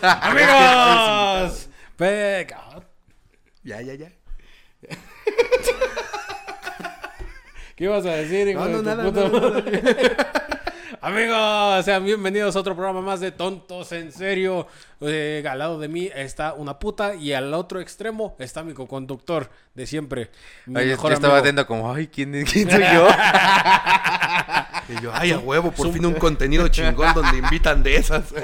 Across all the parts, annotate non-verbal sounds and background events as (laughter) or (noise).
Amigos, pega. Ya, ya, ya. ¿Qué ibas a decir, hijo No, de no, tu nada, puta nada, madre? (laughs) Amigos, sean bienvenidos a otro programa más de Tontos en Serio. Eh, al lado de mí está una puta y al otro extremo está mi co-conductor de siempre. Mi Oye, yo mejor estaba amigo. atento como, ay, ¿quién, quién soy yo? (laughs) Y yo, ay, a huevo, por fin un contenido chingón donde invitan de esas. (laughs)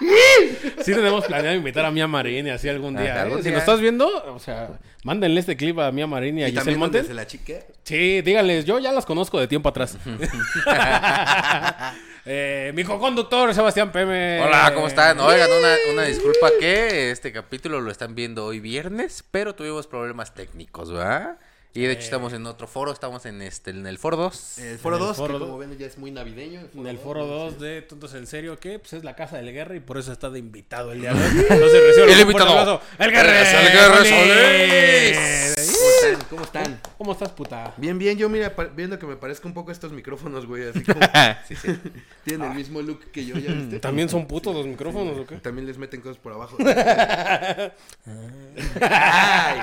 (laughs) Sí tenemos planeado invitar a Mía Marín y así algún día. Ajá, ¿eh? Si día. lo estás viendo, o sea, mándenle este clip a Mía Marín y a Y Giselle Montes. la chique. Sí, díganles, yo ya las conozco de tiempo atrás. (laughs) (laughs) eh, mi co-conductor, Sebastián Peme. Hola, ¿cómo están? Oigan, una, una disculpa que este capítulo lo están viendo hoy viernes, pero tuvimos problemas técnicos, ¿verdad? Y de hecho estamos en otro foro, estamos en este en el foro 2. El foro En el 2, foro que como ven ya es muy navideño. En el foro 2 de Tontos en Serio, que pues es la casa del guerra y por eso está de invitado el día de hoy. Entonces recibe El invitado. El guerra. El Guerra Solís. ¿Cómo están? ¿Cómo estás, puta? Bien, bien, yo mira, viendo que me parezco un poco a estos micrófonos, güey, así como (laughs) sí, sí. tienen el mismo look que yo, ¿ya viste? ¿También son putos los micrófonos o qué? También les meten cosas por abajo. (laughs) Ay,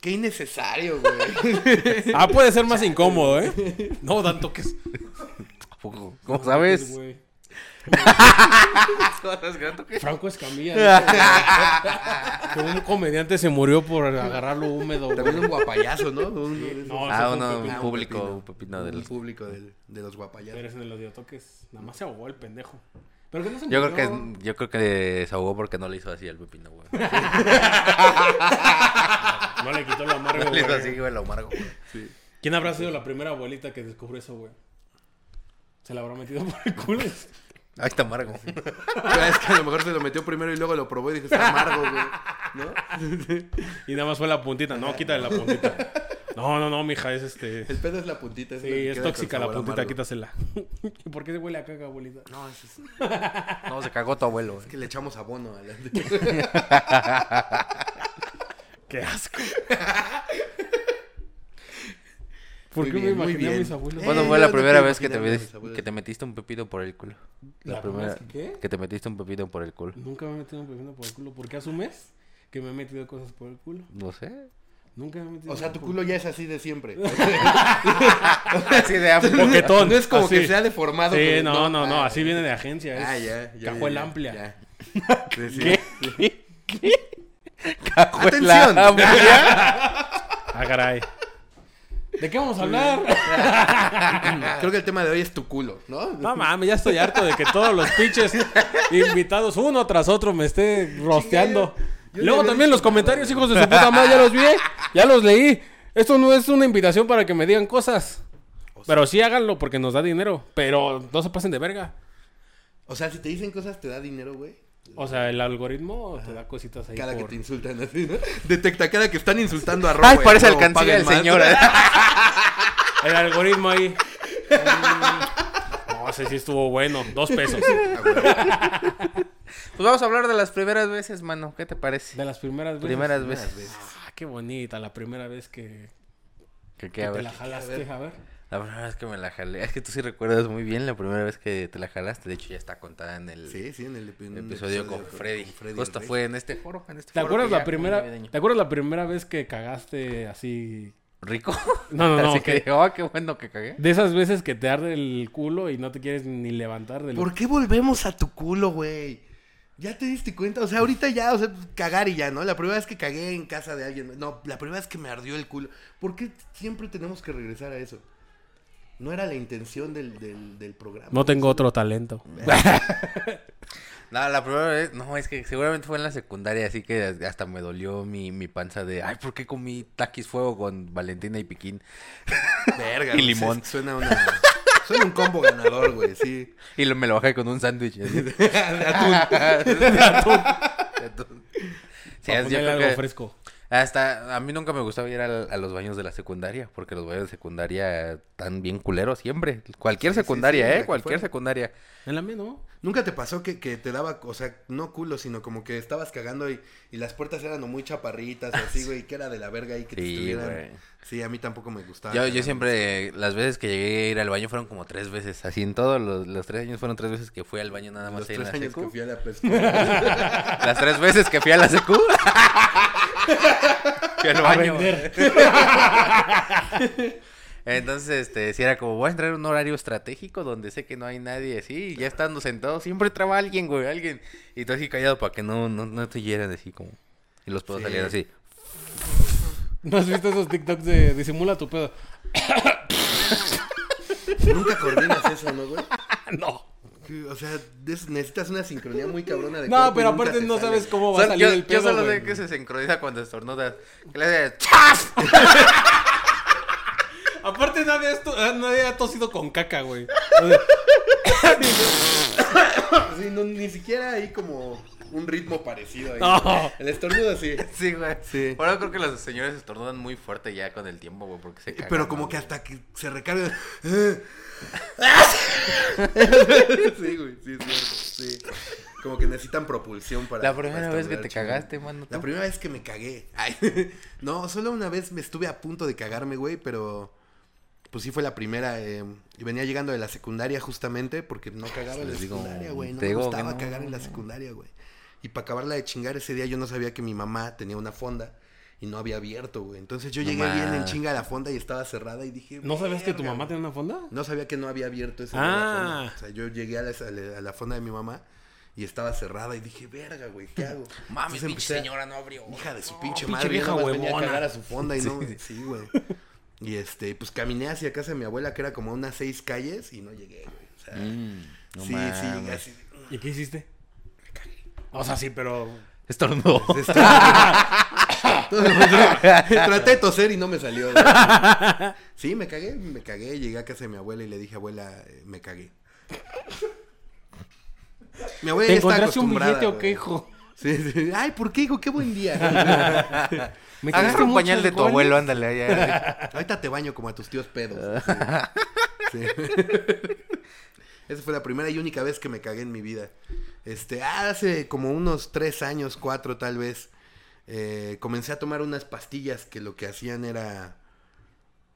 qué innecesario, güey. Ah, puede ser más incómodo, ¿eh? No dan toques. ¿Cómo cómo sabes? Güey. No. Franco Escamilla. dice (laughs) que un comediante se murió por agarrarlo húmedo. güey. También un guapayazo, ¿no? De No, Ah, ese uno, un pepino. público, un pepino del... público del- de los guapayazos. Eres en los toques. Nada más se ahogó el pendejo. Pero que no se Yo creo que yo creo que se ahogó porque no le hizo así al pepino, güey. (laughs) No le quitó lo amargo, (laughs) No le hizo güey. así, güey, lo amargo. güey. Sí. ¿Quién habrá sido la primera abuelita que descubrió eso, güey? Se la habrá metido por el culo. Ay, está amargo. (laughs) Es que a lo mejor se lo metió primero y luego lo probó y dijo, está amargo, güey. ¿No? Y nada más fue la puntita. No, quítale la puntita. No, no, no, mija, es este. El pedo es la puntita. es Sí, que es tóxica la puntita, amargo. quítasela. ¿Y (laughs) por qué se huele a caca, abuelita? No, es, es (laughs) No, se cagó tu abuelo, güey. que le echamos abono a la... (laughs) ¡Qué asco! ¿Por Muy qué bien, me imaginé a mis abuelos? Eh, ¿Cuándo yo fue la no primera vez que te, ves- que te metiste un pepino por el culo? La, ¿La primera vez que qué? que te metiste un pepino por el culo. Nunca me he metido un pepino por el culo. ¿Por qué asumes que me he metido cosas por el culo? No sé. Nunca me he metido O sea, tu culo ya es así de siempre. (laughs) Así de Poquetón. No es como así. que sea deformado. Sí, no, no, no, ah, así viene de agencia. Es Ah, ya, ya. cajuela ya, amplia. ya. (laughs) Sí, sí. Cajuela Atención. amplia. (laughs) Ah, caray. ¿De qué vamos a hablar? Creo que el tema de hoy es tu culo, ¿no? No mames, ya estoy harto de que todos los pinches invitados uno tras otro me esté rosteando. Luego también los comentarios, hijos de su puta madre, ya los vi, ya los leí. Esto no es una invitación para que me digan cosas. Pero sí háganlo porque nos da dinero. Pero no se pasen de verga. O sea, si te dicen cosas, te da dinero, güey. O sea, el algoritmo te da cositas ahí. Cada que te insultan así, ¿no? (laughs) Detecta cada que están insultando a Robo. Ay, parece el más. señor. ¿eh? (laughs) El algoritmo ahí. (laughs) Mm, No, ese sí estuvo bueno. Dos pesos. Ah. Pues vamos a hablar de las primeras veces, mano. ¿Qué te parece? De las primeras veces. Primeras veces. Ah, qué bonita. La primera vez que, ¿Qué, que qué, a te ver? la jalaste. A ver. La primera vez que me la jalé. Es que tú sí recuerdas muy bien la primera vez que te la jalaste. De hecho, ya está contada en el Sí, sí, en el, en episodio con Freddy. el Justo Rey. fue en este foro. En este ¿Te foro acuerdas que la primera? ¿Te acuerdas la primera vez que cagaste así? ¿Rico? No, no, (laughs) no. Así que- que oh, qué bueno que cagué. De esas veces que te arde el culo y no te quieres ni levantar del. ¿Por qué volvemos a tu culo, güey? ¿Ya te diste cuenta? O sea, ahorita ya, o sea, cagar y ya, ¿no? La primera vez que cagué en casa de alguien. No, la primera vez que me ardió el culo. ¿Por qué siempre tenemos que regresar a eso? No era la intención del, del, del programa. No tengo otro talento. (laughs) No, la primera vez, no, es que seguramente fue en la secundaria, así que hasta me dolió mi, mi panza de, ay, ¿por qué comí taquis fuego con Valentina y Piquín? Verga, (laughs) Y limón. Suena una... (laughs) Suena un combo ganador, güey, sí. Y lo- me lo bajé con un sándwich. así. (laughs) (laughs) De atún. De atún. Sí, es- yo ponerle creo algo que fresco. Hasta a mí nunca me gustaba ir al- a, los baños de la secundaria, porque los baños de secundaria están bien culeros siempre. Cualquier Sí, secundaria, sí, ¿eh? Cualquier secundaria. En la mía, ¿no? ¿Nunca te pasó que, que te daba, o sea, no culo, sino como que estabas cagando y, y las puertas eran muy chaparritas o así, güey, que era de la verga y que te Sí, estuvieran... güey. Sí, a mí tampoco me gustaba. Yo, yo siempre, las veces que llegué a ir al baño fueron como tres veces. Así en todos los, los tres años fueron tres veces que fui al baño nada más Los en tres la años secu. que fui a la (laughs) pesca. Las tres veces que fui a la secu. (laughs) fui al baño. (laughs) Entonces, este, si era como, voy a entrar en un horario estratégico donde sé que no hay nadie así, y ya estando sentado, siempre traba alguien, güey, alguien. Y tú así callado para que no, no, no te hieran así como. Y los Sí. salían así. ¿No has visto esos TikToks de disimula tu pedo? Nunca coordinas eso, ¿no, güey? (laughs) no. O sea, es- necesitas una sincronía muy cabrona de No, pero aparte te no sale. sabes cómo va a salir yo, el yo pedo, solo güey. sé que se sincroniza cuando estornudas. Que le haces (laughs) ¡chaf! (laughs) Aparte nadie, eh, nadie ha tosido con caca, güey. O sea, Sí, no, ni siquiera hay como un ritmo parecido ahí. No. El estornudo sí. Sí, güey. Sí. Eso creo que los señores estornudan muy fuerte ya con el tiempo, güey, porque se cagan, Pero como ¿no, que hasta que se recarga. sí, güey, sí, es cierto. Sí. Como que necesitan propulsión para. La primera para vez que te cagaste, mano. La tú. primera vez que me cagué. Ay. (laughs) No, solo una vez me estuve a punto de cagarme, güey, pero. Pues sí fue la primera. eh, y venía llegando de la secundaria justamente porque no cagaba en la Les digo, secundaria, güey. No me gustaba no. cagar en la secundaria, güey. Y para acabarla de chingar ese día yo no sabía que mi mamá tenía una fonda y no había abierto, güey. Entonces yo No llegué bien en chinga a la fonda y estaba cerrada y dije. ¿No sabías que tu "Verga, mamá güey". tiene una fonda? No sabía que no había abierto ese día la Ah. fonda. O sea, yo llegué a la, a la- a la fonda de mi mamá y estaba cerrada y dije, verga, güey, ¿qué hago? (laughs) Mames, Entonces pinche señora no abrió. Hija de su pinche pinche madre, vieja vieja venía a cagar a su fonda y no, (laughs) sí, güey. Y este, pues caminé hacia casa de mi abuela, que era como unas seis calles, y no llegué, güey. O sea, Mm, no sí, sí, mames. así. ¿Y qué hiciste? O sea, sí, pero... Estornudó. Este, (laughs) Traté de toser y no me salió. güey. Sí, me cagué, me cagué. Llegué a casa de mi abuela y le dije, abuela, me cagué. Mi abuela ¿Te ya está encontraste un billete o qué, güey. hijo? Sí, sí. Ay, ¿por qué, hijo? Qué buen día. (laughs) ¿Me Agarra un pañal de tu abuelo, ándale. allá. (laughs) Ahorita te baño como a tus tíos pedos. Sí. Sí. (laughs) Esa fue la primera y única vez que me cagué en mi vida. Este, hace como unos tres años, cuatro tal vez, eh, comencé a tomar unas pastillas que lo que hacían era una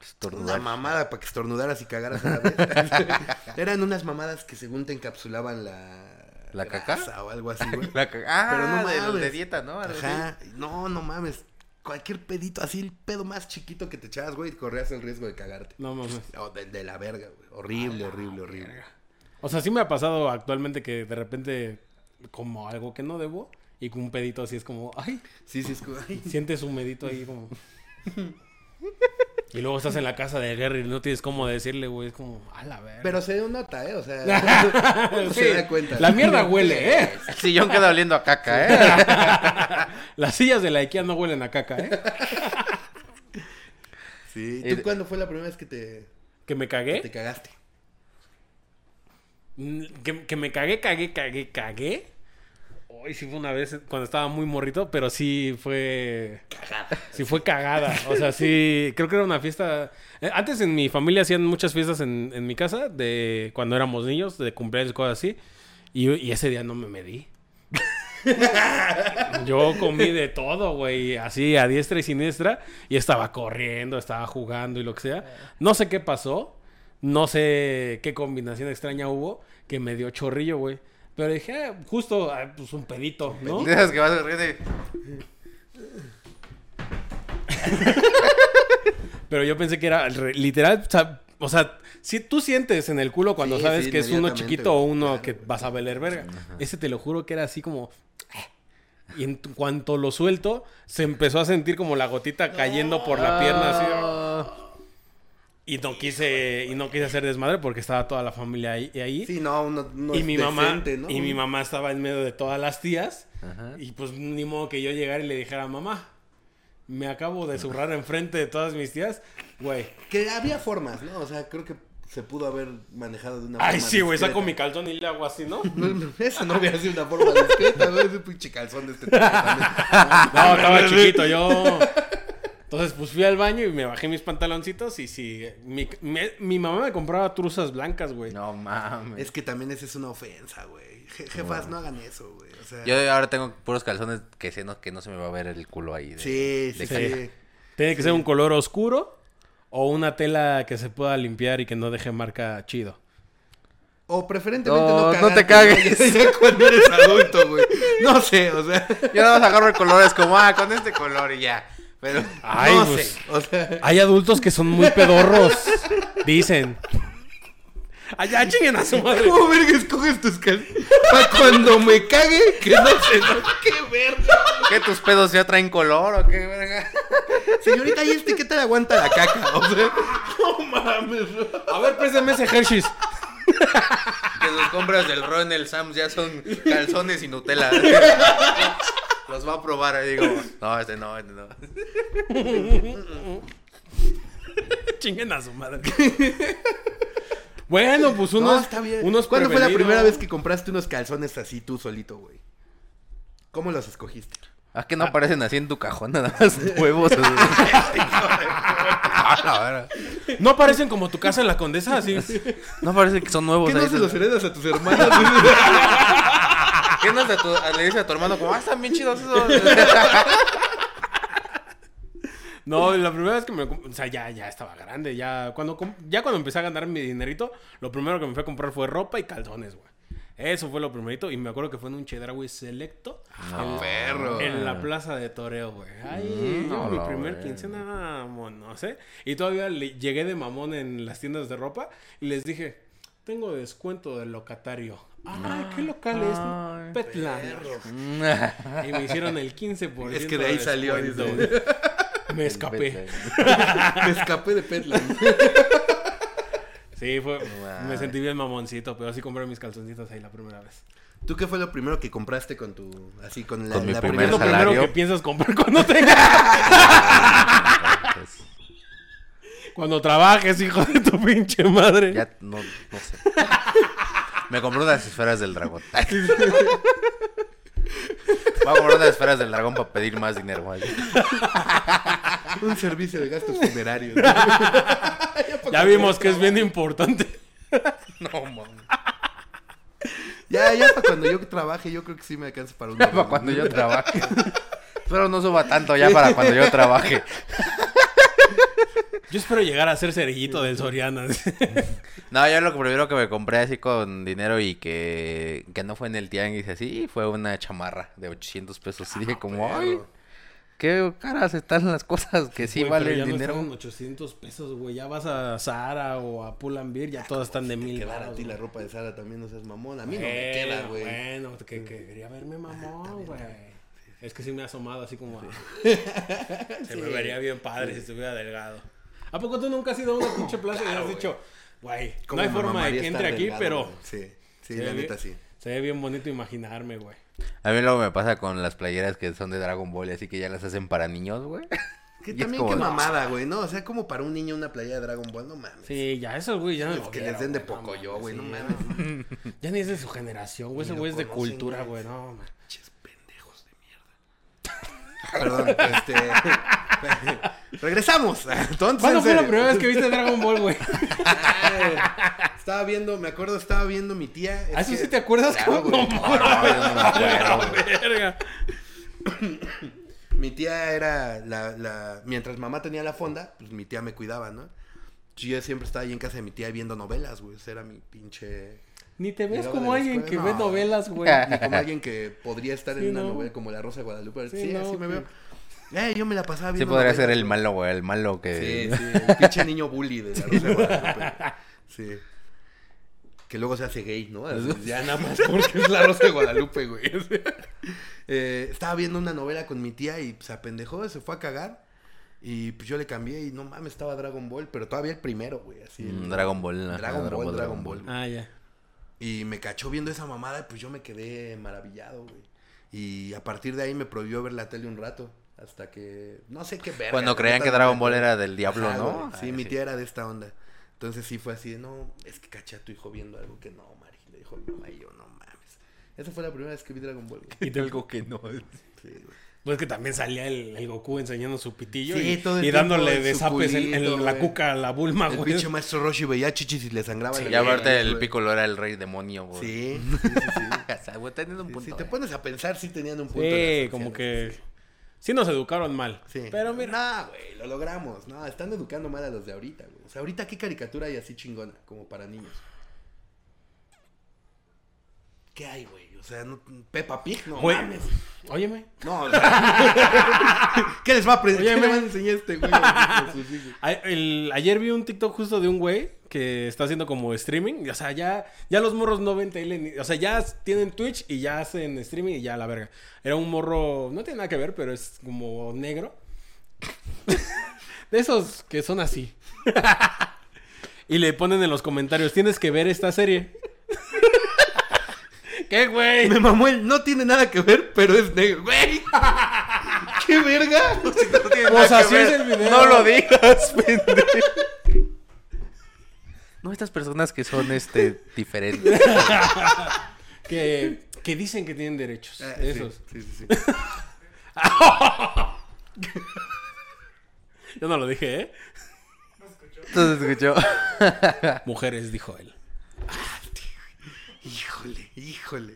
Estornudar. mamada para que estornudaras y cagaras a la vez. (laughs) Eran unas mamadas que según te encapsulaban la... ¿La caca? o algo así, güey. La ca- Ah, Pero no de, los de mames. dieta, ¿no? Ajá. No, no mames. Cualquier pedito, así el pedo más chiquito que te echabas, güey, corrías el riesgo de cagarte. No mames. (laughs) Oh, de, de la verga, güey. Horrible, horrible, horrible. O sea, sí me ha pasado actualmente que de repente como algo que no debo y con un pedito así es como, ay, Sí, sí, es como... ay. (laughs) sientes un medito ahí como... (laughs) Y luego estás en la casa de Gary y no tienes cómo decirle, güey, es como, a la verga. Pero se nota, ¿eh? O sea, Sí, se da cuenta. La mierda huele, ¿eh? El sillón queda oliendo a caca, ¿eh? Las sillas de la IKEA no huelen a caca, ¿eh? (laughs) Sí. Eh, ¿Tú cuándo fue la primera vez que te, Que me te cagué. cagaste? Mm, Que, que me cagué, cagué, cagué, cagué. Hoy sí fue una vez cuando estaba muy morrito, pero sí fue. Cagada. Sí fue cagada. O sea, sí. Creo que era una fiesta. eh, Antes en mi familia hacían muchas fiestas en, en mi casa, de cuando éramos niños, de cumpleaños, cosas así. Y, y ese día no me medí. (laughs) Yo comí de todo, güey, así a diestra y siniestra. Y estaba corriendo, estaba jugando y lo que sea. No sé qué pasó. No sé qué combinación extraña hubo que me dio chorrillo, güey. Pero dije, ah, justo, ah, pues un pedito, ¿no? (laughs) De esas que vas a reír (laughs) Pero yo pensé que era re- literal, o sea, o sea, si tú sientes en el culo cuando Sí, sabes sí, que es uno inmediatamente, chiquito o güey, uno claro, que güey. vas a valer verga. Ese te lo juro que era así como... Y en cuanto lo suelto, se empezó a sentir como la gotita cayendo por la pierna así. Y no quise, y no quise hacer desmadre porque estaba toda la familia ahí. ahí. Sí, no, uno, uno y es mi mamá y mi mamá estaba en medio de todas las tías Ajá. y pues ni modo que yo llegara y le dijera mamá me acabo de zurrar enfrente de todas mis tías güey Que había formas, ¿no? O sea, creo que se pudo haber manejado de una Ay, forma sí, güey, saco mi calzón y le hago así, ¿no? No, no, Eso no hubiera sido una forma (laughs) discreta, güey. Ese pinche calzón de este tipo (laughs) también. No, estaba chiquito yo. Entonces, pues fui al baño y me bajé mis pantaloncitos y sí, mi, me- mi mamá me compraba truzas blancas, güey. No mames. Es que también esa es una ofensa, güey. Je- Jefas, no hagan eso, güey. O sea, Yo ahora tengo puros calzones que sé no, que no se me va a ver el culo ahí. de- sí, sí, de sí. Tiene que ser un color oscuro o una tela que se pueda limpiar y que no deje marca chido. O preferentemente No, no, no cagarte, te (laughs) cagues. Ya, ya cuando eres adulto, güey. No sé, o sea. Yo nada más agarro el color, es como, ah, con este color y ya. Pero. Ay, no pues, sé. O sea. Hay adultos que son muy pedorros, dicen. Allá chinguen a su madre. ¿Cómo verga escoges tus calzones? Para cuando me cague, que no se no, ¡Qué verga! ¿Qué tus pedos ya traen color o qué, verga? Señorita, ¿y este qué tal aguanta la caca? O sea, no mames. A ver, préstame ese Hershey's. Que sus compras del Ro en el Sam's ya son calzones y Nutella. Los va a probar y digo, no, este no, este no. Chinguen a su madre. Bueno, pues unos. no, está bien. unos ¿Cuándo fue la primera vez que compraste unos calzones así tú solito, güey? ¿Cómo los escogiste? Ah, que no aparecen así en tu cajón, (laughs) nada más huevos. (laughs) Ah. No parecen como tu casa en la condesa, así. no parece que son nuevos. ¿Qué no se los heredas a tus hermanos? (laughs) ¿Qué no tu- le dices a tu hermano como, ah, están bien chidos esos? No, la primera vez que me... O sea, ya, ya estaba grande. Ya cuando, ya cuando empecé a ganar mi dinerito, lo primero que me fue a comprar fue ropa y calzones, güey. Eso fue lo primerito. Y me acuerdo que fue en un Chedraui selecto. en, perro. En la plaza de Toreo, güey. Ay, Mm, yo no, mi primer verga. quincena, no sé. Y todavía le- llegué de mamón en las tiendas de ropa y les dije, tengo descuento del locatario. Ay, ¿qué local Ay, es? Petland. Y me hicieron el 15%. Es que de ahí salió, dice. Me escapé. (laughs) Me escapé de Petland. (laughs) Sí, fue, Wow. me sentí bien mamoncito, pero sí compré mis calzoncitos ahí la primera vez. ¿Tú qué fue lo primero que compraste con tu... Así, con la, Con mi la ¿Qué primer es lo primera... primero salario. que piensas comprar cuando tengas? (laughs) cuando trabajes, hijo de tu pinche madre. ya, no, no sé. Me compré unas esferas del dragón. Voy a comprar unas esferas del dragón para pedir más dinero. güey. (laughs) Un servicio de gastos funerarios. (laughs) Ya vimos que es bien importante. No, mames. Ya, ya para cuando yo trabaje, yo creo que sí me alcanza para un... Para cuando yo trabaje. Pero no suba tanto ya para cuando yo trabaje. (laughs) Yo espero llegar a ser cerillito del Soriana. No, yo lo que primero que me compré así con dinero y que, que no fue en el tianguis así, fue una chamarra de 800 pesos. Y dije como, ay, qué caras están las cosas que sí Güey, vale pero el no dinero. están en 800 pesos, güey. Ya vas a Zara o a Pull&Bear, ya todas están de mil quedar a ti la ropa de Sara también no seas mamón. A mí no me Bueno, queda, güey. Bueno, que, que quería verme mamón, güey. Es que sí me ha asomado así como... a- (laughs) Se me vería bien padre si estuviera delgado. ¿A poco tú nunca has ido a una pinche plaza y has dicho, güey, no ¿Cómo hay forma de que entre aquí, delgado, pero... Sí, sí, se la neta bien- sí. Se ve bien bonito imaginarme, güey. A mí luego me pasa con las playeras que son de Dragon Ball, así que ya las hacen para niños, güey. (laughs) Que Y también qué mamada, güey, ¿no? O sea, como para un niño una playa de Dragon Ball, no mames. Sí, ya esos güey ya no Es que les den de no poco yo, mames, güey, no mames. (laughs) Ya ni es de su generación, güey. Ese güey es de cultura, güey. No, man. Pinches pendejos de mierda. Perdón, este. (laughs) Regresamos. (laughs) Entonces, ¿Cuándo fue la primera vez que viste Dragon Ball, güey? (laughs) Estaba viendo, me acuerdo, estaba viendo mi tía. es ¿A eso que- sí te acuerdas? Claro. No, no, no. Verga. (coughs) Mi tía era la, la. Mientras mamá tenía la fonda, pues mi tía me cuidaba, ¿no? Yo siempre estaba ahí en casa de mi tía viendo novelas, güey. Ese era mi pinche. Ni te ves como alguien que ve no. novelas, güey. (laughs) Ni como alguien que podría estar Sí, en una ¿no? novela como La Rosa de Guadalupe. Sí, Sí, no, así me veo. Eh, yo me la pasaba Sí viendo. podría novelas, ser el malo, güey, el malo que... Sí, sí, (laughs) el pinche niño bully de La Rosa de Guadalupe. Sí. Que luego se hace gay, ¿no? (laughs) Así, ya nada más porque es La Rosa de Guadalupe, güey. Eh, estaba viendo una novela con mi tía y se apendejó, se fue a cagar. Y pues yo le cambié y no mames, estaba Dragon Ball, pero todavía el primero, güey. Así, el- Mm, Dragon Ball, Dragon, Dragon Ball, Ball, Dragon Dragon Ball. Ball. Ah, ya. Y me cachó viendo esa mamada y pues yo me quedé maravillado, güey. Y a partir de ahí me prohibió ver la tele un rato. Hasta que. No sé qué ver. Cuando creían que Dragon Ball era del diablo, ¿no? Sí, Ah, mi sí. tía era de esta onda. Entonces sí fue así de, no, es que caché a tu hijo viendo algo que no, Mari. Le dijo mi mamá y yo, no mames. Esa fue la primera vez que vi Dragon Ball. güey. (laughs) Y Algo que no. Sí, güey. Pues que también salía el, el Goku enseñando su pitillo Sí, y, todo el y dándole de zapes en, la cuca a la Bulma, El güey. pinche maestro Roshi veía chichis y le sangraba. la Y aparte el. Piccolo era el rey demonio, güey. Sí, (laughs) sí, sí. sí. (laughs) O sea, güey, teniendo un Sí, punto. si te pones a pensar, sí tenían un punto. Sí, como que sí nos educaron mal. Sí. sí. Pero mira, No, güey, lo logramos. No, están educando mal a los de ahorita, güey. O sea, ahorita qué caricatura hay así chingona, como para niños. ¿Qué hay, güey? O sea, no, Peppa Pig, no güey, mames. óyeme. No, o sea, (laughs) ¿Qué les va a aprender? ¿Qué me- van a enseñar este güey? a sus hijos? (laughs) A- el- ayer vi un TikTok justo de un güey que está haciendo como streaming. O sea, ya, ya los morros no ven tele. ni- o sea, ya tienen Twitch y ya hacen streaming y ya la verga. Era un morro, no tiene nada que ver, pero es como negro. (laughs) de esos que son así. y le ponen en los comentarios, tienes que ver esta serie. ¿Qué, güey? Me mamó el no tiene nada que ver, pero es negro. Güey. (laughs) ¿Qué verga? Pues así es el video. No lo digas, (laughs) pendejo. No, estas personas que son este diferentes. (laughs) Que, que dicen que tienen derechos. Ah, esos. Sí, sí, sí. Yo no lo dije, ¿eh? Entonces escuchó. Mujeres, dijo él. Híjole, híjole.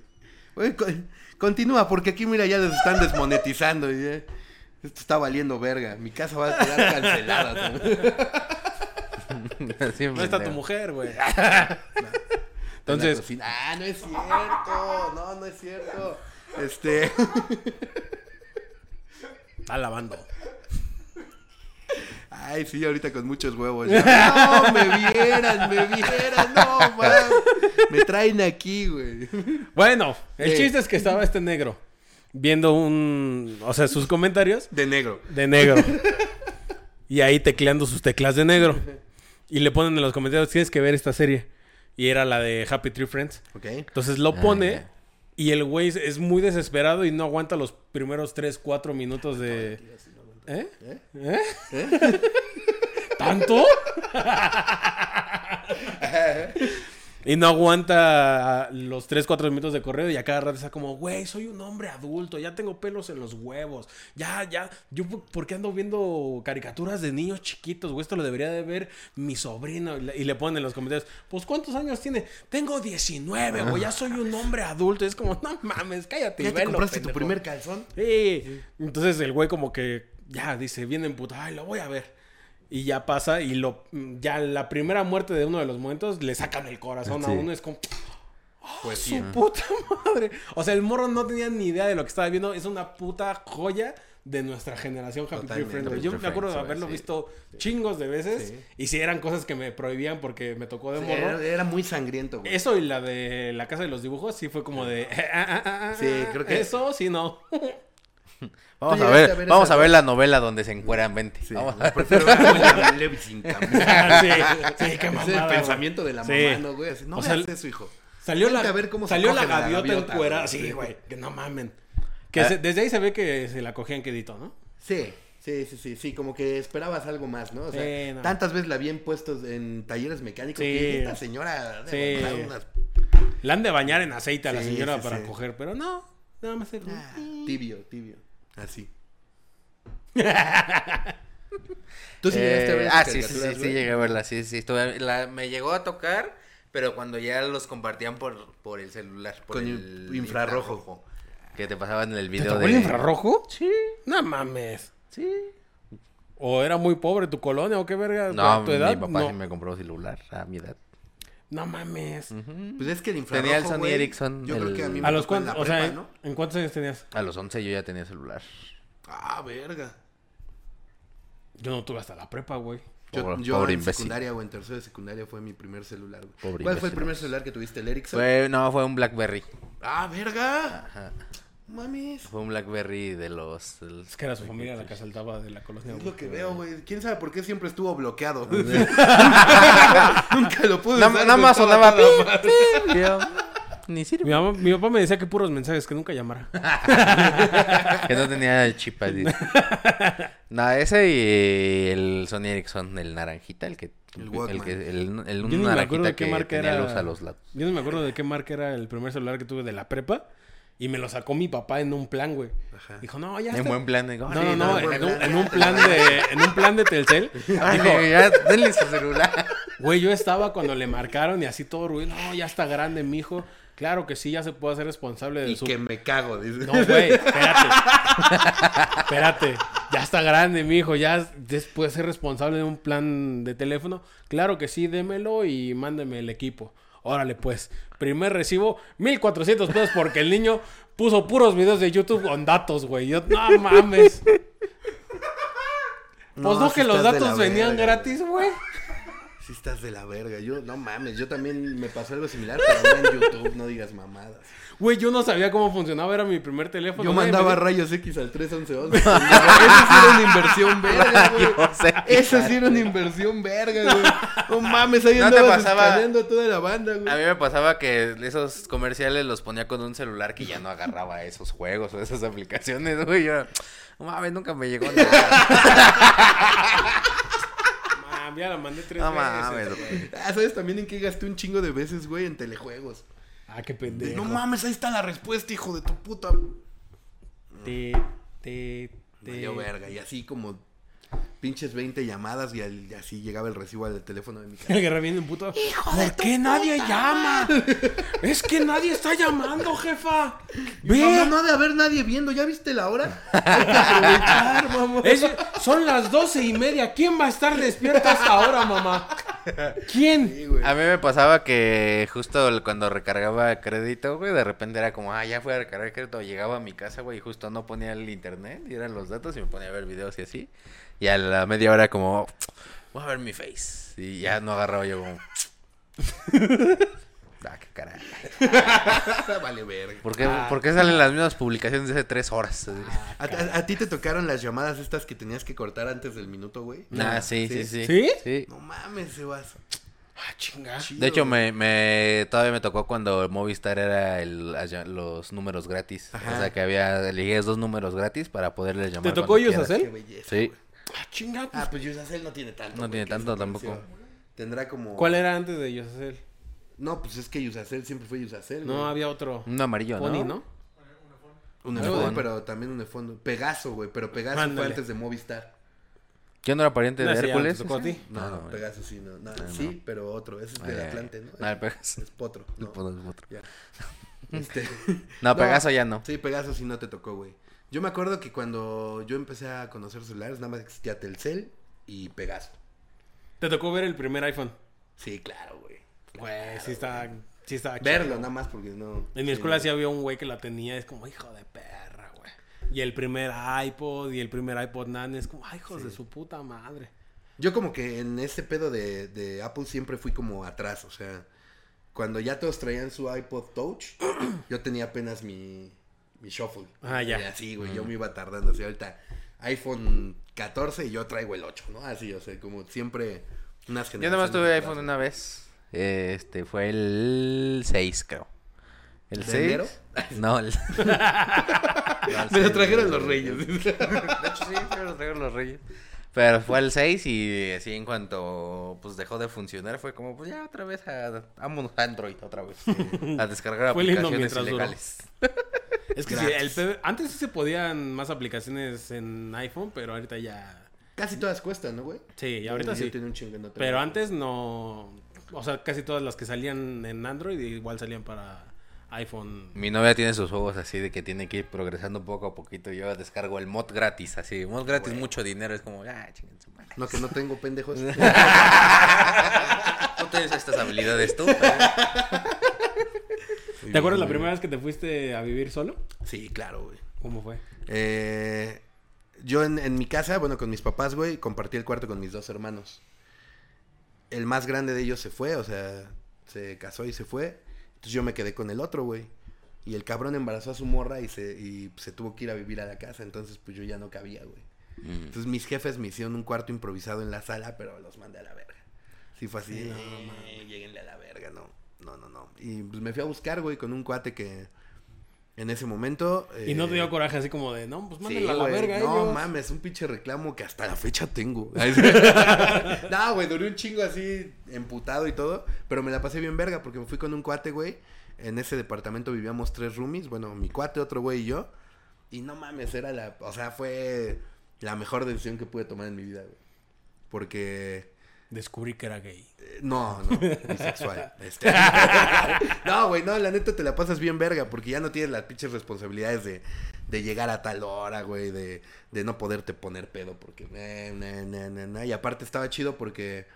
Con- continúa, porque aquí, mira, ya les están desmonetizando. y ya- Esto está valiendo verga. Mi casa va a quedar cancelada. No (laughs) está tu mujer, güey. (laughs) Entonces. Ah, no es cierto. No, no es cierto. Este. (laughs) está lavando. Ay, sí, ahorita con muchos huevos. ya. No, me vieran, me vieran. No, man. Me traen aquí, güey. Bueno, el Sí. chiste es que estaba este negro viendo un. O sea, sus comentarios De negro. de negro. y ahí tecleando sus teclas de negro. Y le ponen en los comentarios: tienes que ver esta serie. Y era la de Happy Tree Friends. Ok. Entonces lo Ah, pone. ya. Y el güey es muy desesperado y no aguanta los primeros 3, 4 minutos de. ¿Eh? ¿Eh? ¿Eh? (laughs) ¿Tanto? y no aguanta los 3, 4 minutos de correo y a cada rato está como, güey, soy un hombre adulto, ya tengo pelos en los huevos, ya, ya, yo por- qué ando viendo caricaturas de niños chiquitos, güey, esto lo debería de ver mi sobrino. Y le, y le ponen en los comentarios, pues ¿cuántos años tiene? Tengo 19, güey, ya soy un hombre adulto. Y es como, no mames, cállate. ¿Ya te velo, compraste tu pendejo". primer calzón? Sí. Entonces el güey como que ya dice, bien emputado, ay, lo voy a ver. Y ya pasa y lo ya la primera muerte de uno de los momentos le sacan el corazón a Sí. uno, es como Pues su puta madre. O sea, el morro no tenía ni idea de lo que estaba viendo, es una puta joya de nuestra generación Happy Tree Yo me acuerdo de haberlo sí. visto chingos de veces Sí. y si eran cosas que me prohibían porque me tocó de Sí, morro. era, era muy sangriento, güey. Eso y la de la casa de los dibujos sí fue como de ah, ah, ah, ah, Sí, creo que- eso sí no. (laughs) (laughs) Vamos ¿Tú a ver, a ver vamos esa a ver la novela donde se encueran 20. Sí, Vamos a prefiero ver a William Levy sin camisa. sí, sí, qué Ese es el pensamiento de la Sí. mamá, ¿no, güey? Así, no O veas eso, hijo. Salió la, a ver cómo se salió la gaviota, encuerada. Sí, güey. Que no mamen. Que Ah. se- desde ahí se ve que se la cogían quedito, ¿no? Sí, sí, sí, sí, sí, como que esperabas algo más, ¿no? O sea, Sí, no. tantas veces la habían puesto en talleres mecánicos Sí. que esta señora Sí. unas La han de bañar en aceite a la señora sí, para sí. coger, pero no. Nada más el... ah, tibio, tibio. Así. (laughs) ¿Tú sí llegaste a ver Eh, ah, sí, sí, sí, sí, llegué a verla, sí, sí. estuve- la- me llegó a tocar, pero cuando ya los compartían por, por el celular. Por Con el infrarrojo. Que te pasaban en el ¿Te video tocó de... el infrarrojo? Sí, No mames. sí. ¿O era muy pobre tu colonia o qué verga? No, ¿A tu edad? mi papá no. sí me compró celular a mi edad. No mames. Pues es que el infrarrojo, Tenía el Sony Ericsson, Yo creo que a mí me ¿A los en la cuántos? O sea, prepa, ¿no? ¿en cuántos años tenías? A los 11 yo ya tenía celular. Ah, verga. Yo no tuve hasta la prepa, güey. Yo, Pobre- yo pobre en imbécil. secundaria o en tercero de secundaria fue mi primer celular. güey. Pobre ¿Cuál fue el primer celular que tuviste? ¿El Ericsson? Fue, no, fue un Blackberry. Ah, verga. Ajá. Mames. Fue un Blackberry de los... de los- Es que era su familia la que asaltaba de la colonia. Es lo que veo, güey. ¿Quién sabe por qué siempre estuvo bloqueado? (laughs) (laughs) Nunca lo pude Nada usar, nada güey, más sonaba... ni sirve. Mi, mamá- mi papá me decía que puros mensajes, que nunca llamara. (laughs) que no tenía el chip así. no, ese y el Sony Ericsson, el naranjita, el que... El El, que, el, el, un Yo ni me acuerdo naranjita de qué que marca tenía era. luz a los lados. Yo no me acuerdo de qué marca era el primer celular que tuve de la prepa. Y me lo sacó mi papá en un plan, güey. Ajá. Dijo, no, ya En está. buen plan. digo, No, "Ah, no, no, en un, plan. en un plan de, en un plan de Telcel. (laughs) Ay, Dijo, ya, denle su celular. (laughs) Güey, yo estaba cuando le marcaron y así todo ruido. No, ya está grande, mi hijo. Claro que sí, ya se puede hacer responsable de Y su. que me cago, dice. No, güey, (laughs) espérate. espérate. Ya está grande, mi hijo. Ya puede ser responsable de un plan de teléfono. Claro que sí, démelo y mándeme el equipo. Órale, pues. Primer recibo, 1400 pesos porque el niño puso puros videos de YouTube con datos, güey. Yo, no mames. (laughs) Pues no, que los datos venían verga, gratis, güey. Sí estás de la verga. Yo, no mames, yo también me pasó algo similar, pero no en YouTube, no digas mamadas. Güey, yo no sabía cómo funcionaba, era mi primer teléfono. Yo mandaba me- rayos X al 31111. (laughs) Eso sí era una inversión verga, güey. Eso sí era una inversión verga, güey. No mames, ahí ¿No te andabas pasaba? toda la banda, güey. A mí me pasaba que esos comerciales los ponía con un celular que ya no agarraba esos juegos o esas aplicaciones, güey. Yo, no mames, nunca me llegó nada. (laughs) Ya la mandé tres No veces. mames, güey. Ah, ¿sabes también en qué gasté un chingo de veces, güey? En telejuegos. Ah, qué De, pendejo. no mames, ahí está la respuesta, hijo de tu puta. Te, te, te. Valió verga. Y así como pinches 20 llamadas y, al- y así llegaba el recibo al teléfono de mi casa. El guerra viene en puto. ¿Por qué nadie llama? es que nadie está llamando, jefa. Ve. Mamá, no ha de haber nadie viendo. ¿Ya viste la hora? Hay que aprovechar, mamá. Es- son las doce y media. ¿Quién va a estar despierto hasta ahora, mamá? ¿Quién? Sí, güey. A mí me pasaba que justo cuando recargaba crédito, güey, de repente era como, ah, ya fui a recargar crédito, llegaba a mi casa, güey, y justo no ponía el internet, y eran los datos, y me ponía a ver videos y así. Y a la media hora como, voy a ver mi face. Y ya no agarraba yo como... (laughs) ah, qué caray. (laughs) vale verga. ¿Por qué, por qué salen las mismas publicaciones de hace tres horas? ¿A, a- a ti te tocaron las llamadas estas que tenías que cortar antes del minuto, güey? Ah, sí, sí, sí. ¿Sí? Sí. No mames, Sebas. Ah, chinga. Chido, De hecho, me, me todavía me tocó cuando Movistar era el, los números gratis. Ajá. O sea, que había, elegías dos números gratis para poderles llamar. ¿Te tocó? Qué belleza. Sí. güey. Ah, chinga. pues, Ah, pues Yusacel no tiene tanto. No güey, tiene tanto tampoco. Tendrá como. ¿Cuál era antes de Yosacel? No, pues es que Yusacel siempre fue Yusacel. No, güey. había otro. Un amarillo, Pony, ¿no? ¿no? Un de- pero también un fondo. Pegaso, güey. Pero Pegaso fue antes de Movistar. ¿Quién no era pariente No, de Hércules? ti. No, No, no, no, Pegaso sí, no. no, Ah, no. sí, pero otro. Ese es del. Atlante, ¿no? No, el Pegaso. Es Potro. No, No, no es otro. ya. Este... (laughs) No, Pegaso ya no. Sí, Pegaso sí no te tocó, güey. Yo me acuerdo que cuando yo empecé a conocer celulares, nada más existía Telcel y Pegaso. Te tocó ver el primer iPhone. Sí, claro, güey. Güey, sí está. Sí está Verlo nada más porque no. En mi escuela sí había un güey que la tenía, es como, hijo de perra, güey. Y el primer iPod y el primer iPod Nano es como, ay, hijos de su puta madre. Yo como que en ese pedo de, de Apple siempre fui como atrás, o sea, cuando ya todos traían su iPod Touch, (clears throat) yo tenía apenas mi, mi Shuffle. Ah, ya. Y así, güey, yo me iba tardando, así ahorita iPhone 14 y yo traigo el 8, ¿no? Así, o sea, como siempre unas Yo generaciones. nomás tuve atrás, iPhone una vez. Este, fue el 6, creo. ¿El ¿De 6? enero? (laughs) (laughs) (laughs) No, el... Me lo trajeron los reyes. De hecho, sí, me lo trajeron los reyes. Pero fue el 6 y así en cuanto pues dejó de funcionar fue como pues ya otra vez a vámonos a Android otra vez (laughs) a descargar aplicaciones ilegales. Es que sí, el PB antes sí se podían más aplicaciones en iPhone, pero ahorita ya. Casi todas cuestan, ¿no, güey? Sí, y ahorita sí. tenía un chingo en otra. Pero antes no. O sea, casi todas las que salían en Android igual salían para iPhone. Mi novia tiene sus juegos así de que tiene que ir progresando poco a poquito. Yo descargo el mod gratis, así. Mod gratis, mucho dinero. Es como, ah, chinguen su madre. No, que no tengo pendejos. (laughs) No tienes estas habilidades tú. ¿Te acuerdas la primera vez que te fuiste a vivir solo? Sí, claro, güey. ¿Cómo fue? Eh, yo en, en mi casa, bueno, con mis papás, güey, compartí el cuarto con mis dos hermanos. El más grande de ellos se fue, o sea, se casó y se fue. Entonces yo me quedé con el otro, güey. Y el cabrón embarazó a su morra y se, y se tuvo que ir a vivir a la casa. Entonces, pues yo ya no cabía, güey. Mm. Entonces mis jefes me hicieron un cuarto improvisado en la sala, pero los mandé a la verga. Sí fue así, no, mames, lleguenle a la verga, no. no, no, no. Y pues me fui a buscar, güey, con un cuate que en ese momento... Y no te dio eh, coraje así como de, no, pues Sí, mándenla a la güey. verga No ellos. mames, un pinche reclamo que hasta la fecha tengo. (laughs) (laughs) no, güey, duré un chingo así emputado y todo, pero me la pasé bien verga porque me fui con un cuate, güey. En ese departamento vivíamos tres roomies, bueno, mi cuate, otro güey y yo. Y no mames, era la, o sea, fue la mejor decisión que pude tomar en mi vida, güey. Porque Descubrí que era gay. eh, No, no, (laughs) bisexual. Este. (laughs) no, güey, no, la neta te la pasas bien verga, porque ya no tienes las pinches responsabilidades de, de llegar a tal hora, güey, de, de no poderte poner pedo, porque... eh, na, na, na, na. Y aparte estaba chido porque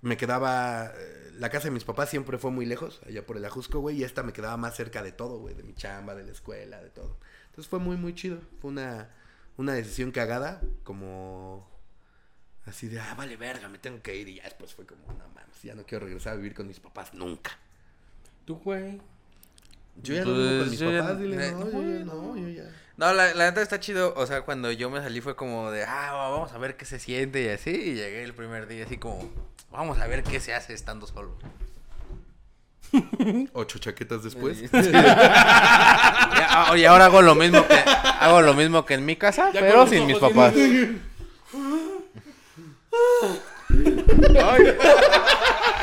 me quedaba... eh, La casa de mis papás siempre fue muy lejos, allá por el Ajusco, güey, y esta me quedaba más cerca de todo, güey, de mi chamba, de la escuela, de todo. Entonces fue muy, muy chido. Fue una, una decisión cagada, como... Así de, ah, vale verga, me tengo que ir. Y ya después fue como, no mames, ya no quiero regresar a vivir con mis papás nunca. Tú, güey. Yo ya no vivo con Pues, mis papás, dile, no, yo ya no, yo ya. No, la, la neta está chido. O sea, cuando yo me salí fue como de, ah, vamos a ver qué se siente y así. Y llegué el primer día así como, vamos a ver qué se hace estando solo. (laughs) Ocho chaquetas después. (laughs) Y, ah, y ahora hago lo mismo que hago lo mismo que en mi casa, Ya pero sin mis papás. (laughs) Ay.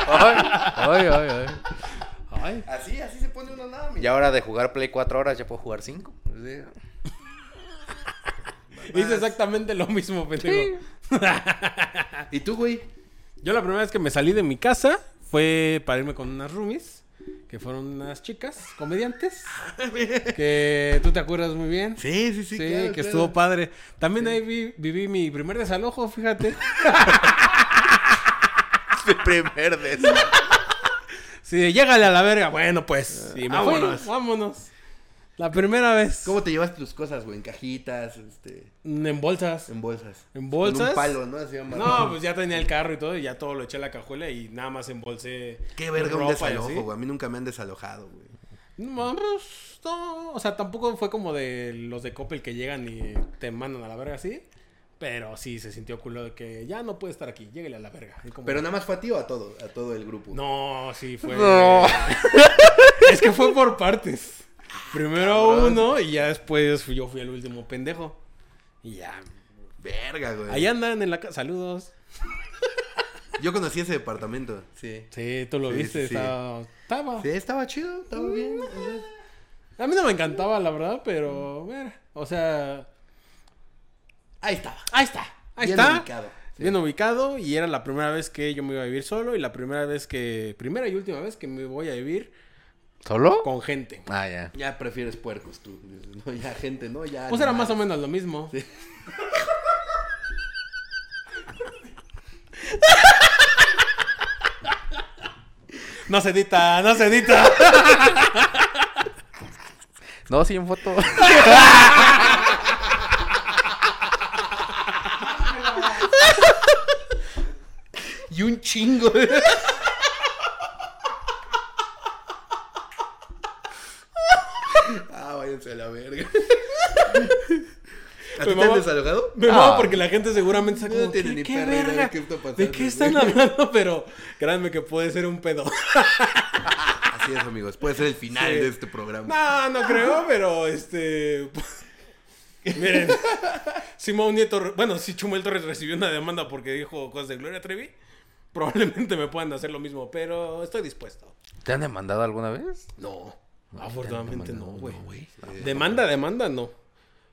Ay, ay, ay. Ay. Así, así se pone uno nada, mi. Y ahora de jugar Play 4 horas ya puedo jugar 5. Hice (laughs) exactamente lo mismo, pendejo. (laughs) ¿Y tú, güey? Yo la primera vez que me salí de mi casa fue para irme con unas roomies, que fueron unas chicas comediantes, que tú te acuerdas muy bien. Sí, sí, sí. Sí, claro, que claro. estuvo padre. También ahí vi- viví mi primer desalojo, fíjate. (laughs) Mi primer des. Sí, llégale a la verga. Bueno, pues. Sí, me Vámonos. fui, vámonos. La primera vez. ¿Cómo te llevas tus cosas, güey? En cajitas, este, En bolsas. en bolsas. ¿En Con bolsas? un palo, ¿no? Así. No, pues ya tenía el carro y todo, y ya todo lo eché a la cajuela y nada más embolsé. Qué verga un ropa desalojo, güey. A mí nunca me han desalojado, güey. No, pues, no, o sea, tampoco fue como de los de Coppel que llegan y te mandan a la verga así. Pero sí se sintió culo de que ya no puede estar aquí, lléguele a la verga. Como- Pero nada más fue a ti o a todo, a todo el grupo. No, sí fue. No. (laughs) Es que fue por partes. Primero Cabrón. uno y ya después yo fui el último pendejo. Y ya. Verga, güey. Ahí andan en la casa. Saludos. (laughs) Yo conocí ese departamento. Sí. Sí, tú lo Sí, viste. sí. Estaba. estaba. Sí, estaba chido, estaba bien. o sea, A mí no me encantaba, la verdad, pero. bueno, o sea. Ahí estaba. Ahí está. Ahí Bien está. ubicado. Sí. Bien ubicado. Y era la primera vez que yo me iba a vivir solo. Y la primera vez que. Primera y última vez que me voy a vivir ¿Solo? con gente. Ah, ya. Ya prefieres puercos tú. No, ya gente, ¿no? Ya. Pues era más o menos lo mismo. Sí. (laughs) No se edita, no se edita. (laughs) No, sí, en foto. (laughs) Y un chingo. ah, váyanse a la verga. (laughs) ¿A ti te han desalojado? Me Ah. mamo porque la gente seguramente está No como, tiene ¿qué, ni qué perra idea de verga? qué está pasando, ¿De qué están güey. hablando? (laughs) Pero créanme que puede ser un pedo. Así es, amigos. Puede ser el final Sí. de este programa. No, no creo, pero este... Miren, Simón Nieto, bueno, si Chumel Torres recibió una demanda porque dijo cosas de Gloria Trevi, probablemente me puedan hacer lo mismo, pero estoy dispuesto. ¿Te han demandado alguna vez? No, afortunadamente no, güey. Eh, Demanda, demanda, no. O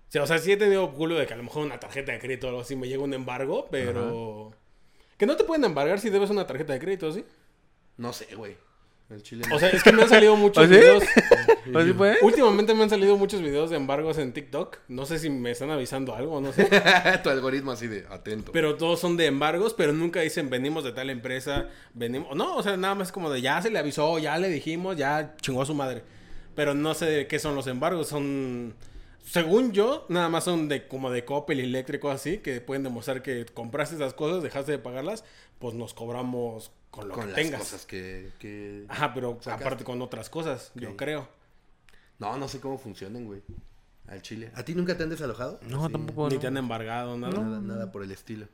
sea, o sea, sí he tenido culo de que a lo mejor una tarjeta de crédito o algo así me llega un embargo, pero... Que no te pueden embargar si debes una tarjeta de crédito, ¿sí? No sé, güey. El chile. O sea, es que me han salido (laughs) muchos ¿Oh, sí? videos. ¿O (laughs) sí fue? Últimamente me han salido muchos videos de embargos en TikTok. No sé si me están avisando algo, no sé. (laughs) tu algoritmo así de atento. Pero todos son de embargos, pero nunca dicen venimos de tal empresa, venimos... No, o sea, nada más como de ya se le avisó, ya le dijimos, ya chingó a su madre. Pero no sé de qué son los embargos, son... Según yo, nada más son de como de Coppel eléctrico así, que pueden demostrar que compraste esas cosas, dejaste de pagarlas, pues nos cobramos con lo con que las tengas. cosas que, que... Ajá, pero Sacaste. aparte con otras cosas, yo creo. No, no sé cómo funcionan, güey. Al chile. ¿A ti nunca te han desalojado? No, Sí, tampoco. Ni no. te han embargado, nada. Nada, nada por el estilo.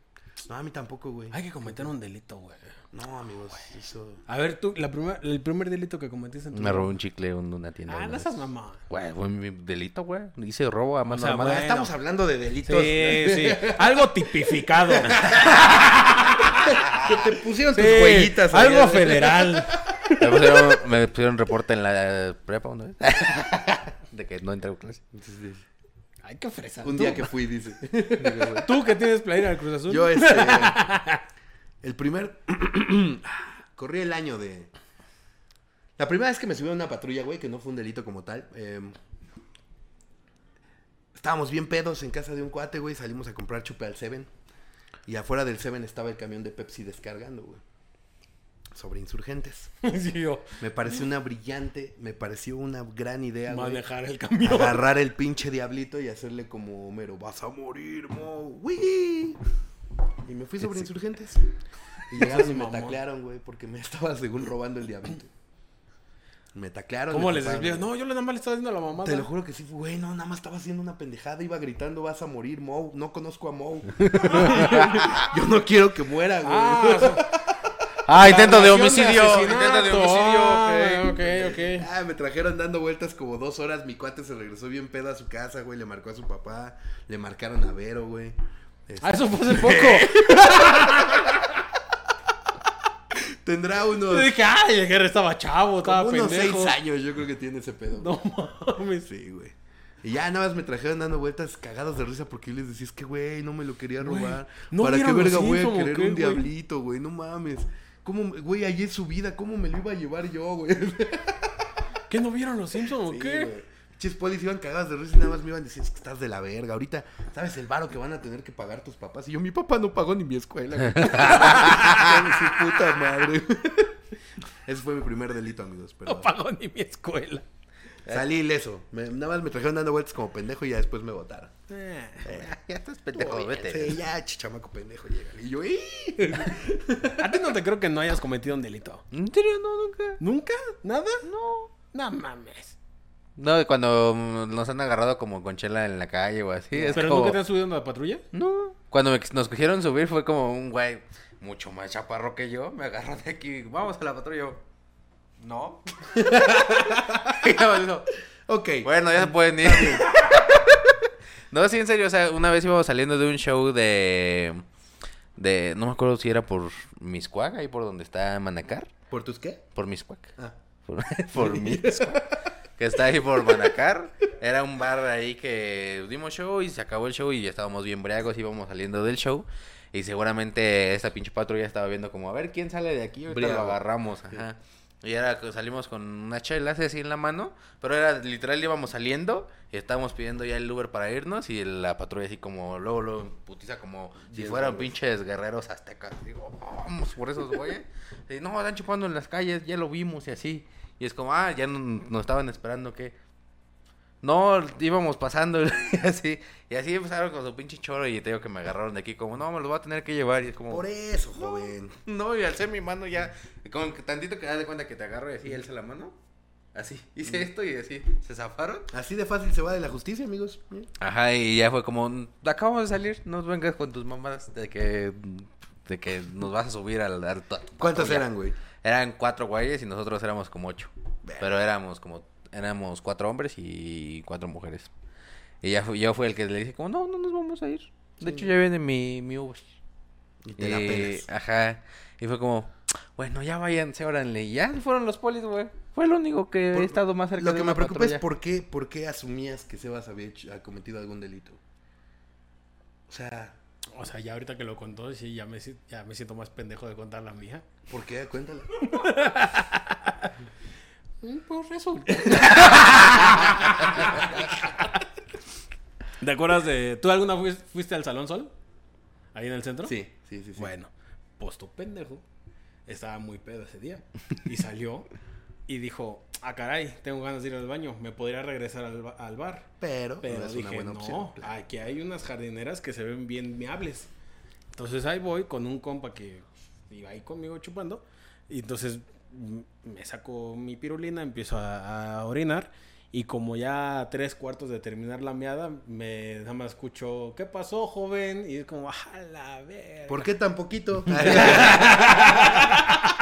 No, a mí tampoco, güey. Hay que cometer un delito, güey. No, amigos, eso... A ver, tú, la primer, el primer delito que cometiste en tu Me robó un chicle en una tienda. Ah, una no seas mamá. Güey, fue mi delito, güey. Hice robo a mano sea, armada. bueno. Estamos hablando de delitos. Sí, sí. Algo tipificado. (laughs) Que te pusieron tus Sí, huellitas. algo allá. federal. Me pusieron, me pusieron reporte en la prepa una vez. (laughs) De que no entré a clase. Ay, qué fresa. Un Tú- día que fui, dice. (laughs) Tú que tienes playera del Cruz Azul. Yo, este. El primer. (clears throat) Corrí el año de. La primera vez que me subí a una patrulla, güey, que no fue un delito como tal. eh, estábamos bien pedos en casa de un cuate, güey. Salimos a comprar chupe al Seven. Y afuera del Seven estaba el camión de Pepsi descargando, güey. Sobre insurgentes. (laughs) Sí, yo. Me pareció una brillante, me pareció una gran idea, güey. Manejar el camión. Agarrar el pinche diablito y hacerle como Homero, vas a morir, mo. ¡Wii! Y me fui sobre insurgentes. Y llegaron y me taclearon, güey, porque me (laughs) estaba según robando el diablito. Me taclearon. ¿Cómo me les explicas? No, yo le nada más le estaba haciendo a la mamá. Te lo juro que sí, güey, no, nada más estaba haciendo una pendejada, iba gritando, vas a morir, Mo, no conozco a Mo. (laughs) Yo no quiero que muera, güey. Ah, o sea, Ah, intento de homicidio. intento de homicidio. Ah, ok. ok, ok. Ah, me trajeron dando vueltas como dos horas. Mi cuate se regresó bien pedo a su casa, güey. Le marcó a su papá. Le marcaron a Vero, güey. Este, Ah, eso fue hace poco. (laughs) Tendrá Yo unos, dije, ay, el estaba chavo, estaba como unos pendejo. seis años, yo creo que tiene ese pedo. No mames. Sí, güey. Y ya nada más me trajeron dando vueltas cagados de risa porque yo les decía, es que, güey, no me lo quería Güey, robar. ¿no ¿Para qué verga voy a Simpson o querer qué, un güey? diablito, güey? No mames. ¿Cómo, güey, allí es su vida, ¿cómo me lo iba a llevar yo, güey? ¿Qué no vieron los Simpsons o qué? güey. Pinches polis iban cagadas de risa y nada más me iban diciendo, es que estás de la verga. Ahorita, ¿sabes el varo que van a tener que pagar tus papás? Y yo, mi papá no pagó ni mi escuela. (laughs) de su puta madre. Ese fue mi primer delito, amigos. Pero No pagó ni mi escuela. salí ileso. Me- nada más me trajeron dando vueltas como pendejo y ya después me botaron. Eh. Ya estás pendejo, vete. Sí, ya, chichamaco pendejo llega. Y yo, ¡ih! (laughs) A ti no te creo que no hayas cometido un delito. ¿En serio? No, nunca. ¿Nunca? ¿Nada? No. No mames. No, cuando mm, nos han agarrado como con chela en la calle o así. Es ¿Pero como... nunca te has subido en la patrulla? No. Cuando me- nos cogieron subir fue como un güey mucho más chaparro que yo. Me agarró de aquí. Vamos a la patrulla. No. (laughs) No. Ok. Bueno, ya se pueden ir. no, sí, en serio. O sea, una vez íbamos saliendo de un show de... de no me acuerdo si era por Miscuac, ahí por donde está Manacar. ¿Por tus qué? Por Miscuac. Ah. Por, (laughs) por Miscuac. Que está ahí por Manacar. Era un bar ahí que dimos show y se acabó el show y ya estábamos bien briagos, íbamos saliendo del show. Y seguramente esta pinche patrulla estaba viendo como, a ver quién sale de aquí, ahorita lo agarramos. Ajá. Y era que salimos con unas chelas así en la mano, pero era literal íbamos saliendo y estábamos pidiendo ya el Uber para irnos y la patrulla así como luego luego putiza como si fueran pinches guerreros aztecas. Digo, vamos por esos güeyes. Y no, están chupando en las calles, ya lo vimos y así. Y es como, ah, ya no- nos estaban esperando que no, íbamos pasando (laughs) y así. Y así empezaron con su pinche choro y te digo que me agarraron de aquí como, no, me los voy a tener que llevar. Y es como, Por eso, joven. no, y al ser mi mano ya, que tantito que das de cuenta que te agarro y así, alza la mano. Así, hice esto y así, se zafaron. Así de fácil se va de la justicia, amigos. Ajá, y ya fue como, acabamos de salir, no vengas con tus mamadas de que, de que nos vas a subir al... al tu- ¿Cuántos patrulla". eran, güey? Eran cuatro güeyes y nosotros éramos como ocho. Pero éramos como, éramos cuatro hombres y cuatro mujeres. Y ya fui, yo fui el que le dije como, no, no nos vamos a ir. De hecho ya viene mi, mi Uber. Y te la Y- pelas. Ajá. Y fue como, bueno, ya váyanse, órale. Y ya fueron los polis, güey. Fue lo único que Por- he estado más cerca Lo de que una me preocupa patrulla. es por qué, por qué asumías que Sebas había hecho- ha cometido algún delito. O sea, O sea, ya ahorita que lo contó, sí, ya me, ya me siento más pendejo de contar la mía. ¿por qué? Cuéntala. (laughs) Pues resulta. (laughs) ¿Te acuerdas de... ¿Tú alguna fuis- fuiste al Salón Sol? Ahí en el centro. Sí, sí, sí. sí. Bueno, pues tu pendejo estaba muy pedo ese día. Y salió y dijo, ah, caray, tengo ganas de ir al baño. ¿Me podría regresar al, al bar? Pero, Pero no es dije, una buena no, opción. claro. aquí hay unas jardineras que se ven bien viables. Entonces ahí voy con un compa que iba ahí conmigo chupando. Y entonces mm, me saco mi pirulina, empiezo a, a orinar. Y como ya tres cuartos de terminar la meada, me nada más escucho, ¿qué pasó, joven? Y es como, a la verga. ¿Por qué tan poquito? (laughs) (laughs)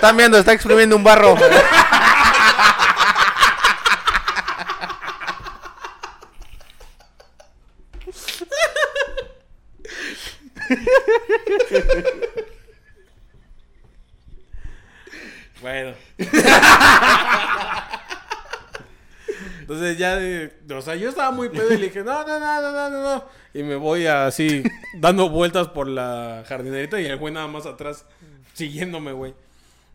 Están viendo, está exprimiendo un barro. Bueno. Entonces ya, o sea, yo estaba muy pedo y le dije, no, no, no, no, no, no. Y me voy así, dando vueltas por la jardinerita y el güey nada más atrás, siguiéndome, güey.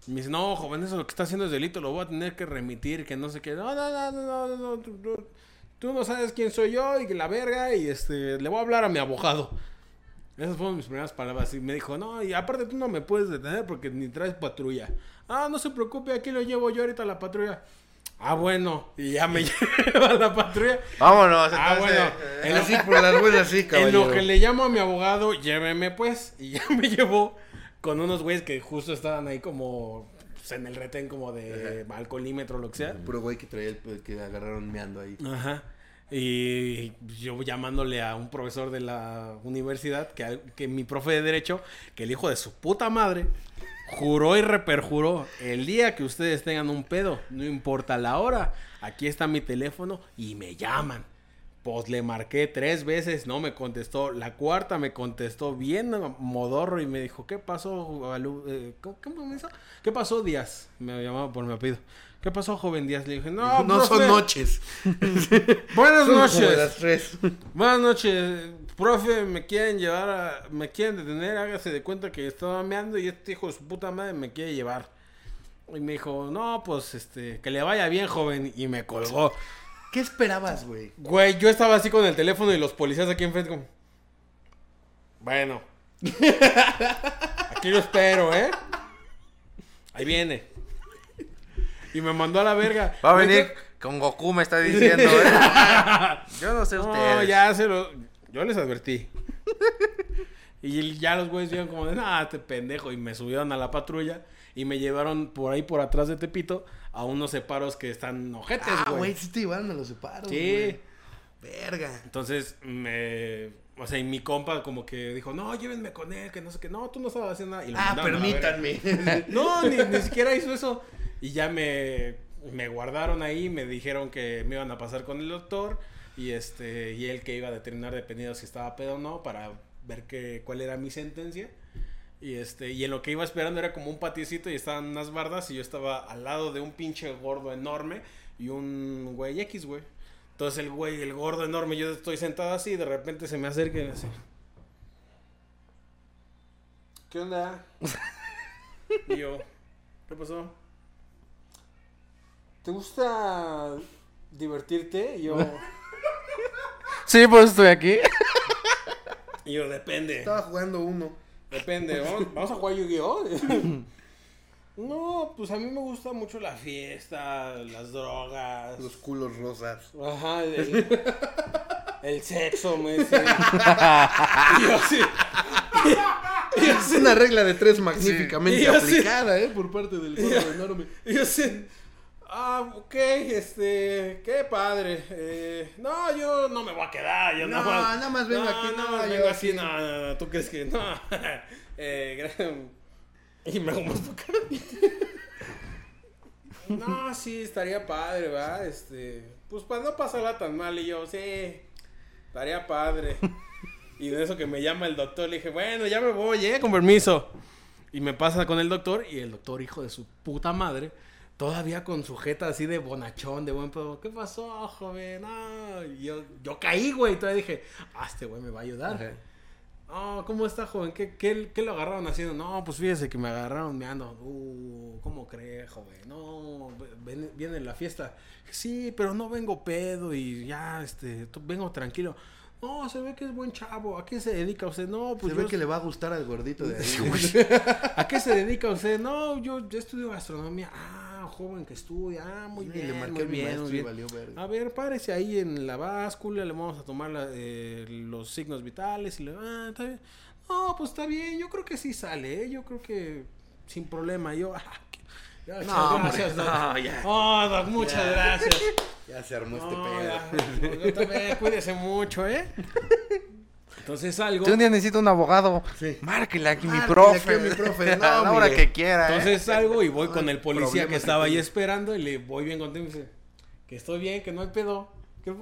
Y me dice, no, joven, eso lo que está haciendo es delito, lo voy a tener que remitir, que no sé qué. No, no, no, no, no, no, no, tú, tú- tú no sabes quién soy yo y la verga y este, le voy a hablar a mi abogado. Esas fueron mis primeras palabras. Y me dijo, no, y aparte tú no me puedes detener porque ni traes patrulla. Ah, no se preocupe, aquí lo llevo yo ahorita a la patrulla. Ah, bueno. Y ya me (laughs) lleva a la patrulla. Vámonos, Ah, entonces. bueno. eh, En Así por las buenas, sí, (laughs) en caballero. lo que le llamo a mi abogado, lléveme pues. Y ya me llevó con unos güeyes que justo estaban ahí como pues, en el retén como de alcoholímetro o lo que sea. Puro güey que traía el que agarraron meando ahí. Ajá. Y yo llamándole a un profesor de la universidad, que, que mi profe de derecho, que el hijo de su puta madre, juró y reperjuró, el día que ustedes tengan un pedo, no importa la hora, aquí está mi teléfono y me llaman. Pues le marqué tres veces, no me contestó. La cuarta me contestó bien modorro y me dijo, ¿qué pasó? Eh, ¿Cómo, cómo me hizo? ¿Qué pasó, Díaz? Me llamaba por mi apellido. ¿Qué pasó, joven Díaz? Le dije, no, (laughs) No, son profe, noches. (laughs) Buenas (laughs) Son noches. las tres. Buenas noches. Profe, me quieren llevar a... Me quieren detener, hágase de cuenta que estaba meando y este hijo de su puta madre me quiere llevar. Y me dijo, no, pues, este, que le vaya bien, joven. Y me colgó. ¿Qué esperabas, güey? Güey, yo estaba así con el teléfono y los policías aquí enfrente como... Bueno. (laughs) Aquí lo espero, ¿eh? Ahí viene. Y me mandó a la verga. Va a venir con Goku, me está diciendo, ¿eh? (laughs) Yo no sé No, ustedes. ya se lo... Yo les advertí. y ya los güeyes vieron como de, ah, este pendejo. Y me subieron a la patrulla y me llevaron por ahí, por atrás de Tepito, a unos separos que están ojetes, Ah, güey. sí te llevaron a los separos. Sí. Verga. Entonces, me... O sea, y mi compa como que dijo, no, llévenme con él, que no sé qué. No, tú no estabas haciendo nada. Y lo Ah, permítanme. (laughs) No, ni, ni siquiera hizo eso. Y ya me, me guardaron ahí, me dijeron que me iban a pasar con el doctor y este y él que iba a determinar dependiendo si estaba pedo o no para ver que, cuál era mi sentencia. Y este y en lo que iba esperando era como un patiecito y estaban unas bardas y yo estaba al lado de un pinche gordo enorme y un güey X, güey. Entonces el güey, el gordo enorme, yo estoy sentado así y de repente se me acerca y me hace... ¿Qué onda? (laughs) Y yo, ¿qué pasó? ¿Te gusta divertirte? Y yo, (laughs) Sí, pues estoy aquí. y yo depende. Estaba jugando uno. Depende, vamos, vamos a jugar Yu-Gi-Oh! (laughs) No, pues a mí me gusta mucho la fiesta, las drogas. Los culos rosas. Ajá, el, el sexo, me dice. (laughs) Yo sí. (laughs) Es una regla de tres magníficamente aplicada, ¿eh? Por parte del gordo enorme. Y yo sí. Ah, ok, este, qué padre. Eh, no, yo no me voy a quedar. Yo No, nada más, nada más vengo aquí, nada no, más vengo así, no, no, no, tú crees que no. (laughs) eh, y me hago más para. (laughs) No, sí, estaría padre, ¿va? Este, pues para no pasarla tan mal. Y yo, sí, estaría padre. Y de eso que me llama el doctor, le dije, bueno, ya me voy, ¿eh? Con permiso. Y me pasa con el doctor, y el doctor, hijo de su puta madre, todavía con su jeta así de bonachón, de buen pedo. ¿Qué pasó, joven? Ah, yo, yo caí, güey. Todavía dije, ah, este güey me va a ayudar. Ajá. Oh, ¿cómo está, joven? ¿Qué, qué, qué lo agarraron haciendo? No, pues fíjese que me agarraron meando. Uh, ¿cómo cree, joven? No, ven- viene la fiesta. Sí, pero no vengo pedo y ya, este, vengo tranquilo. No, se ve que es buen chavo. ¿A qué se dedica usted? No, pues Se yo... ve que le va a gustar al gordito de ahí. (laughs) (laughs) ¿A qué se dedica usted? No, yo, yo estudio gastronomía. Ah, joven que estudia. Ah, muy Y bien, le marqué muy bien, maestro muy y bien. valió verga. A ver, párese ahí en la báscula, le vamos a tomar la- eh, los signos vitales y le... Ah, está bien. No, pues está bien, yo creo que sí sale, ¿eh? yo creo que sin problema. Yo, (laughs) ah, Ya, No, hombre, gracias, Doc. no, ya. Oh, Doc, muchas Ya. gracias. (laughs) Ya se armó este pedo. ya, yo también, cuídese mucho, ¿eh? (laughs) Entonces salgo. Yo un día necesito un abogado. Sí. Márquele aquí mi profe. aquí a mi profe. No, a la hora mire. que quiera. ¿eh? Entonces salgo y voy con el policía que estaba ahí esperando y le voy bien contento y me dice que estoy bien, que no hay pedo. ¿Qué,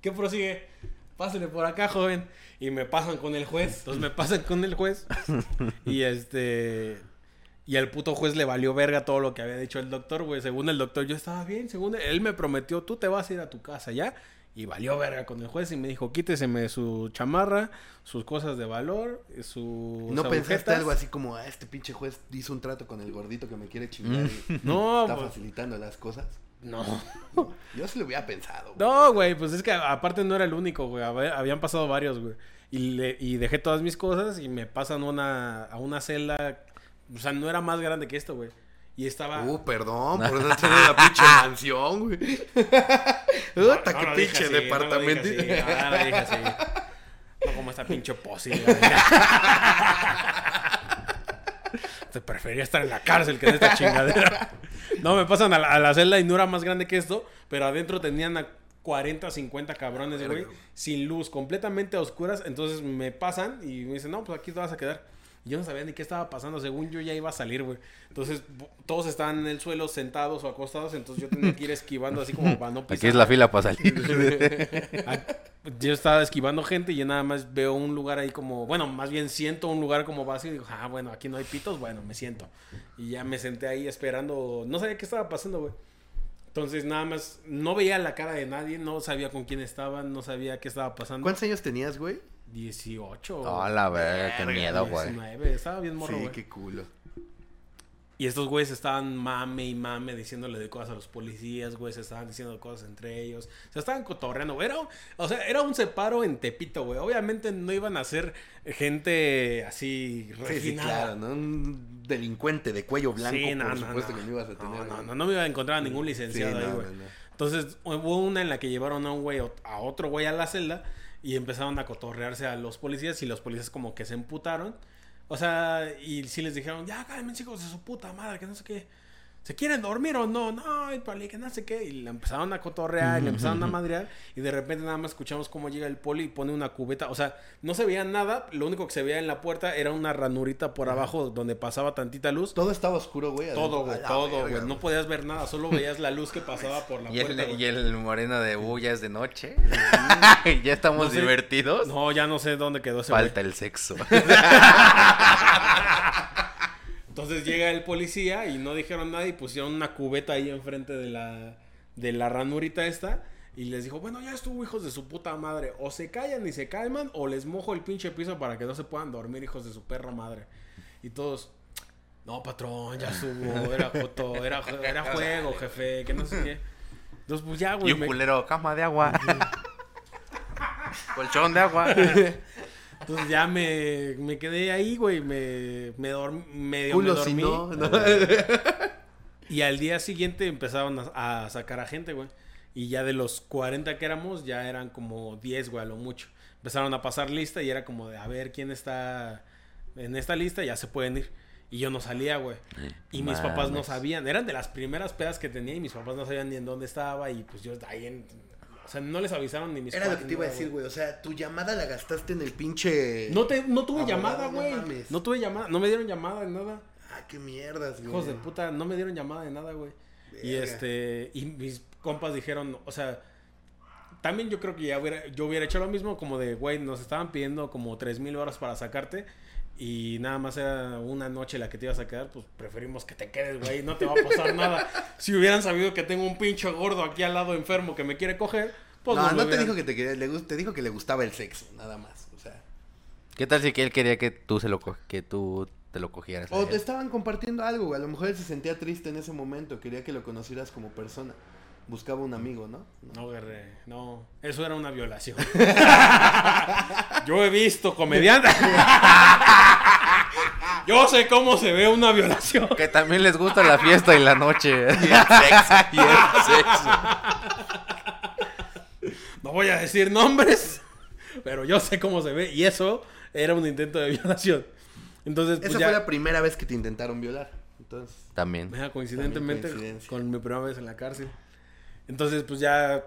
qué prosigue? Pásale por acá, joven. Y me pasan con el juez. Entonces me pasan con el juez. (laughs) Y este. Y al puto juez le valió verga todo lo que había dicho el doctor, güey. Según el doctor, yo estaba bien. Según él, él me prometió, tú te vas a ir a tu casa ya. Y valió verga con el juez y me dijo, quíteseme su chamarra, sus cosas de valor, sus ¿No pensaste agujetas". algo así como, ah, este pinche juez hizo un trato con el gordito que me quiere chingar y No, está pues, facilitando las cosas? no. Yo sí lo hubiera pensado. güey. No, güey, pues es que aparte no era el único, güey. Hab- Habían pasado varios, güey. Y, le- y dejé todas mis cosas y me pasan una, a una celda. O sea, no era más grande que esto, güey. Y estaba. Uh, perdón, por (laughs) tener la pinche mansión, güey. No, Puta, qué pinche departamento. no, como esta pinche posi. Te prefería estar en la cárcel que en esta chingadera. No, me pasan a la, a la celda y no era más grande que esto, pero adentro tenían a 40, 50 cabrones, güey. sin luz, completamente a oscuras. Entonces me pasan y me dicen, no, pues aquí te vas a quedar. Yo no sabía ni qué estaba pasando, según yo ya iba a salir, güey. Entonces todos estaban en el suelo sentados o acostados, entonces yo tenía que ir esquivando así como para no pisar. Aquí es la fila para salir. (laughs) Ah, Yo estaba esquivando gente y yo nada más veo un lugar ahí como, bueno, más bien siento un lugar como vacío y digo, ah, bueno, aquí no hay pitos, bueno, me siento. Y ya me senté ahí esperando, no sabía qué estaba pasando, güey. Entonces nada más, no veía la cara de nadie, no sabía con quién estaban, no sabía qué estaba pasando. ¿Cuántos años tenías, güey? 18. Oh, la verga, qué miedo, güey. 19, estaba bien morro, sí, qué culo. Y estos güeyes estaban mame y mame diciéndole de cosas a los policías, güey. Se estaban diciendo cosas entre ellos. Se estaban cotorreando. güey. Era, o sea, era un separo en Tepito, güey. Obviamente no iban a ser gente así Sí, sí, refinada. claro, ¿no? Un delincuente de cuello blanco, Sí, no, por no, supuesto no. que no ibas a tener. No, no, no, me iba a encontrar a ningún Sí, licenciado ahí, güey. Entonces hubo una en la que llevaron a un güey, a otro güey a la celda y empezaron a cotorrearse a los policías y los policías como que se emputaron. O sea, y sí les dijeron, ya cálmense hijos de su puta madre, que no sé qué. ¿Se quieren dormir o no? No, y pali, que no sé qué. Y le empezaron a cotorrear, y le empezaron a madrear. Y de repente nada más escuchamos cómo llega el poli y pone una cubeta. O sea, no se veía nada. Lo único que se veía en la puerta era una ranurita por abajo donde pasaba tantita luz. Todo estaba oscuro, güey. Todo, güey, todo, güey. No podías ver nada, solo veías la luz que (laughs) pasaba por la Y puerta. el, y el moreno de uh, ya es de noche. (laughs) ya estamos No sé. divertidos. No, ya no sé dónde quedó ese. Falta el sexo. (laughs) Entonces llega el policía y no dijeron nada y pusieron una cubeta ahí enfrente de la, de la ranurita esta. Y les dijo, bueno, ya estuvo, hijos de su puta madre. O se callan y se calman, o les mojo el pinche piso para que no se puedan dormir, hijos de su perra madre. Y todos, no, patrón, ya estuvo, era foto, era, era (laughs) juego, jefe, que no sé qué. Entonces, pues ya, y güey. un me- culero, cama de agua. (laughs) Colchón de agua. (laughs) Entonces ya me, me quedé ahí, güey. Me, me, dorm- medio Culo me si dormí. no, no. Y al día siguiente empezaron a, a sacar a gente, güey. Y ya de los 40 que éramos, ya eran como 10, güey, a lo mucho. Empezaron a pasar lista y era como de a ver quién está en esta lista, ya se pueden ir. Y yo no salía, güey. Y mis papás no sabían. Eran de las primeras pedas que tenía y mis papás no sabían ni en dónde estaba. Y pues yo ahí en. O sea, no les avisaron ni mis Era lo que te iba a decir, güey. O sea, tu llamada la gastaste en el pinche. No, te, no tuve llamada, no güey. mames. No, tuve llamada. No me dieron llamada de nada. Ah, qué mierdas, güey. Hijos de puta, no me dieron llamada de nada, güey. Y este, y mis compas dijeron, o sea, también yo creo que ya hubiera, yo hubiera hecho lo mismo, como de, güey, nos estaban pidiendo como tres mil horas para sacarte. Y nada más era una noche la que te ibas a quedar, pues preferimos que te quedes, güey, no te va a pasar (laughs) nada. Si hubieran sabido que tengo un pinche gordo aquí al lado enfermo que me quiere coger, pues no, no te dijo que te quería, le, te dijo que le gustaba el sexo, nada más. O sea. ¿Qué tal si que él quería que tú se lo que tú te lo cogieras? O te estaban compartiendo algo, güey. A lo mejor él se sentía triste en ese momento, quería que lo conocieras como persona. Buscaba un amigo, ¿no? No, guerre, no. Eso era una violación. (laughs) Yo he visto comediantes. (laughs) Yo sé cómo se ve una violación. Que también les gusta la fiesta y la noche. Y el sexo. y el sexo. No voy a decir nombres, pero yo sé cómo se ve. Y eso era un intento de violación. Entonces, pues Esa ya. fue la primera vez que te intentaron violar. Entonces, También. Mira, coincidentemente También con mi primera vez en la cárcel. Entonces, pues ya.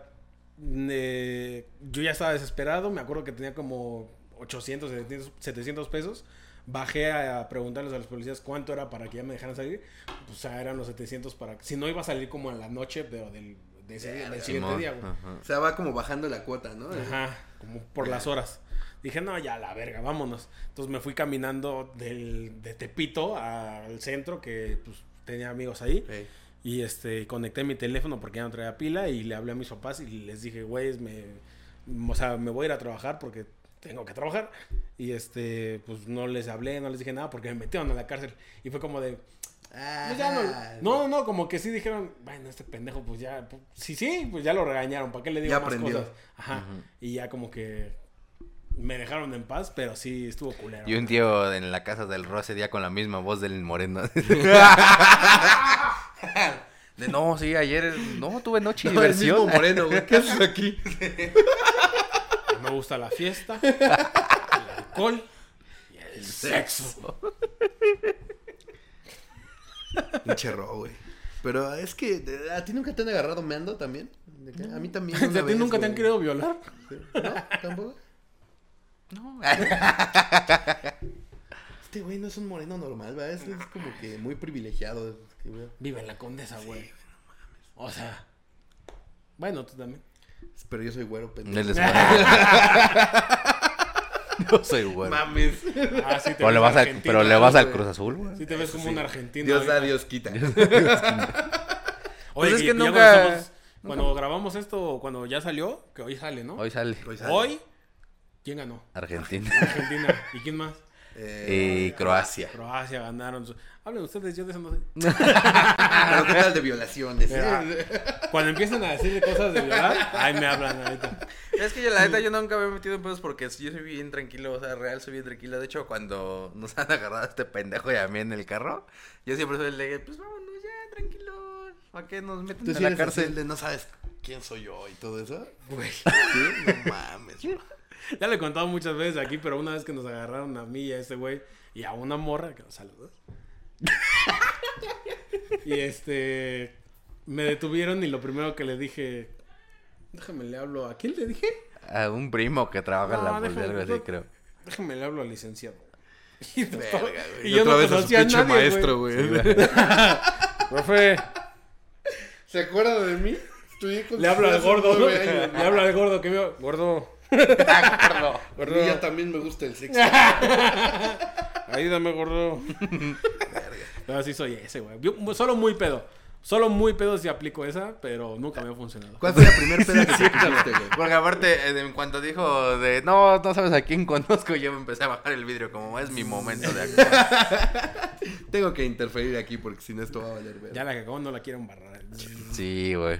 eh, yo ya estaba desesperado. Me acuerdo que tenía como 800, 700, 700 pesos. Bajé a preguntarles a los policías cuánto era para que ya me dejaran salir. Pues ya eran los 700 para. Si no iba a salir como en la noche, pero del, de ese día- del siguiente día, güey. ajá. o sea, va como bajando la cuota, ¿no? Ajá, como por las horas. Dije, no, ya la verga, vámonos. Entonces me fui caminando del, de Tepito al centro, que pues tenía amigos ahí. Ey. Y este, conecté mi teléfono porque ya no traía pila y le hablé a mis papás y les dije, güey, me, o sea, me voy a ir a trabajar porque tengo que trabajar. Y este, pues no les hablé, no les dije nada porque me metieron a la cárcel. Y fue como de, pues ya no, no, no, como que sí dijeron, bueno, este pendejo, pues ya, pues, sí, sí, pues ya lo regañaron, ¿para qué le digo Ya más aprendió. cosas? Ajá, y ya como que me dejaron en paz, pero sí estuvo culero. Y un tío en la casa del Ro ese día con la misma voz del moreno. (laughs) (laughs) (laughs) De no, sí, ayer no tuve noche No, el mismo diversión. moreno, güey. ¿Qué haces aquí? (laughs) Me gusta la fiesta, (laughs) el alcohol y el sexo. Pinche güey. Pero es que, ¿a ti nunca te han agarrado meando también? A mí también. ¿A ti vez, nunca te han querido violar? ¿No? ¿Tampoco? No. Este güey no es un moreno normal, ¿verdad? Es, es como que muy privilegiado. que. Vive en la condesa, güey. O sea, bueno, tú también. Pero yo soy güero, pendejo. Él es (laughs) moreno. Yo soy güey. Mames. Ah, sí te Pero le vas, a- argentino, pero le vas al. Cruz Azul, güey. Sí te ves como Sí. un argentino. Dios da. Dios quita. Oye, Pues es que nunca- Cuando, estamos- cuando grabamos esto, cuando ya salió, que hoy sale, ¿no? Hoy sale Hoy sale. Hoy, ¿quién ganó? Argentina Argentina. ¿Y quién más? Eh, y Croacia. Croacia ganaron. Hablen ustedes, yo de eso no sé. (laughs) Pero qué tal de violaciones. Mira, Cuando empiezan a decir cosas de violar, ahí me hablan ahorita. Es que yo, la neta, yo nunca me he metido en pedos porque yo soy bien tranquilo, o sea, real soy bien tranquilo. De hecho, cuando nos han agarrado a este pendejo y a mí en el carro, yo siempre soy el de, pues vámonos ya, tranquilo. ¿Para qué nos meten ¿Tú en sí la cárcel? de no sabes quién soy yo y todo eso? Güey. Sí, no mames. (laughs) Ya le he contado muchas veces aquí, pero una vez que nos agarraron a mí y a ese güey y a una morra, que saludos. y este me detuvieron y lo primero que le dije, déjame le hablo, ¿a quién le dije? A un primo que trabaja en la policía, déjame- algo así, creo. Déjame le hablo al licenciado. (laughs) Y, Verga, güey. y yo otra no vez a su conocía a pinche nadie, maestro, güey. güey. (laughs) Profe, ¿Se acuerda de mí? Estudié con le hablo al gordo, ¿no? nueve años. Le hablo al gordo que veo. Gordo, Gordo. A mí ya también me gusta el sexo. ayúdame, gordo. No, sí soy ese, güey. Yo- Solo muy pedo. Solo muy pedo si aplico esa, pero nunca me ha funcionado. ¿Cuál fue la primera peda que te pusiste, güey? Porque aparte, en cuanto dijo de, no, no sabes a quién conozco, yo me empecé a bajar el vidrio como es mi momento de actuar. (laughs) Tengo que interferir aquí porque si no esto va a valer ver. Ya la cagó, no la quiero embarrar. Sí, güey.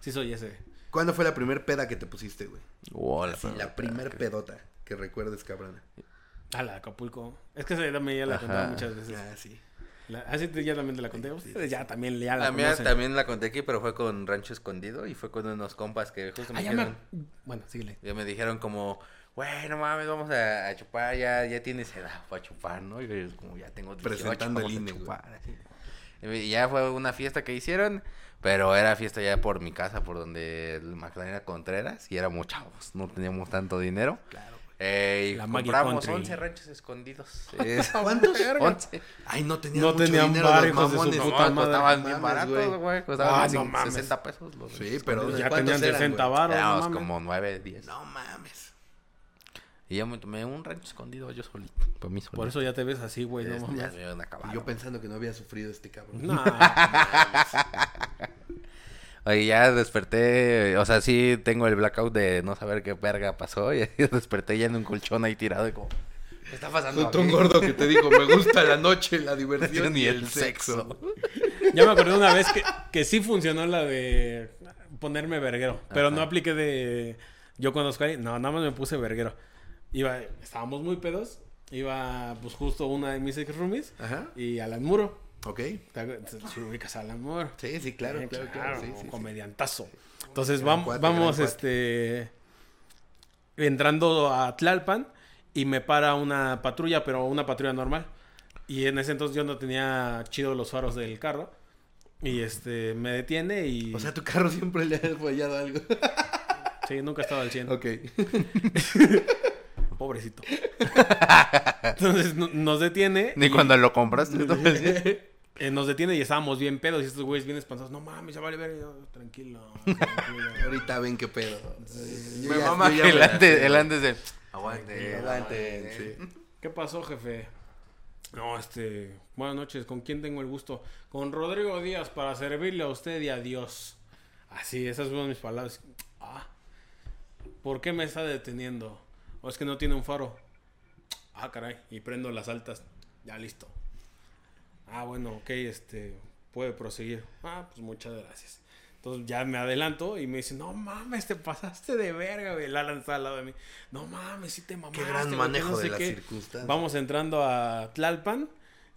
Sí soy ese. ¿Cuándo fue la primera peda que te pusiste, güey? Wow, la Sí, la primer pedota que recuerdes, cabrón. Ah, la de Acapulco. Es que esa ya también ya la he contado muchas veces. Ah, sí. La, así te- ya también te la conté. Ustedes ya también ya la La mía conocen. también la conté aquí, pero fue con Rancho Escondido y fue con unos compas que justo me Ah, ya me... dijeron, Bueno, síguele. ya me dijeron como, güey, no mames, vamos a, a chupar, ya, ya tienes edad para chupar, ¿no? Y yo como ya tengo 18, Presentando el vamos a INE, güey. chupar, así. Y ya fue una fiesta que hicieron, pero era fiesta ya por mi casa, por donde el Magdalena Contreras, y éramos chavos, no teníamos tanto dinero. Claro, güey. Eh, y La compramos Country. 11 ranchos escondidos. Es- (laughs) ¿Cuántos? (laughs) 11. Ay, no tenían No mucho tenían dinero los mamones. No, madre. costaban No bien mames, baratos, güey. Costaban Ah, no mames. 60 pesos. Los Sí, pero. Ya ¿cuántos tenían eran, 60 güey? baros, no Éramos mames. como 9, 10. No mames. Y yo me tomé un rancho escondido yo solito. Para mí solito. Por eso ya te ves así, güey. No ya mames. yo pensando que no había sufrido este cabrón. (laughs) No. Oye, ya desperté. O sea, sí tengo el blackout de no saber qué verga pasó. Y (laughs) desperté ya en un colchón ahí tirado. Y como, ¿qué está pasando? Fue un aquí?" gordo que te dijo, me gusta la (laughs) noche, la diversión y el el sexo. Ya me acordé una vez que, que sí funcionó la de ponerme verguero. Pero no apliqué de. Yo conozco a alguien. No, nada más me puse verguero. Iba, estábamos muy pedos. Iba, pues justo una de mis ex roomies. Ajá. Y Alan Muro. Ok. ¿Te acu- Si ubicas a Alan Muro. Sí, sí, claro, Eh, claro, claro. Sí, sí, sí. comediantazo. Entonces Gran vam- cuate, vamos, cuate. este. Entrando a Tlalpan. Y me para una patrulla, pero una patrulla normal. Y en ese entonces yo no tenía chido los faros del carro. Y este, me detiene y... O sea, tu carro siempre le ha fallado algo. Sí, nunca estaba al 100. ok. (laughs) Pobrecito. (laughs) Entonces no- nos detiene. Ni y- cuando lo compraste. (laughs) eh, nos detiene y estábamos bien pedos. Y estos güeyes bien espantados. No mames, se vale ver. Yo, tranquilo. (laughs) tranquilo. Ahorita ven qué pedo. Yo Me ya- mama ya el antes, el antes de... Aguante. Aguanten, sí. ¿Qué pasó, jefe? No, este. Buenas noches. ¿Con quién tengo el gusto? Con Rodrigo Díaz para servirle a usted y a Dios. Así, esas fueron mis palabras. Ah. ¿Por qué me está deteniendo? ¿O es que no tiene un faro? Ah, caray. Y prendo las altas. Ya listo. Ah, bueno, ok, este. Puede proseguir. Ah, pues muchas gracias. Entonces ya me adelanto y me dice, no mames, te pasaste de verga, güey. El Alan está al lado de mí. No mames, sí te mamaste. Qué gran güey, manejo no de sé las qué". circunstancias. Vamos entrando a Tlalpan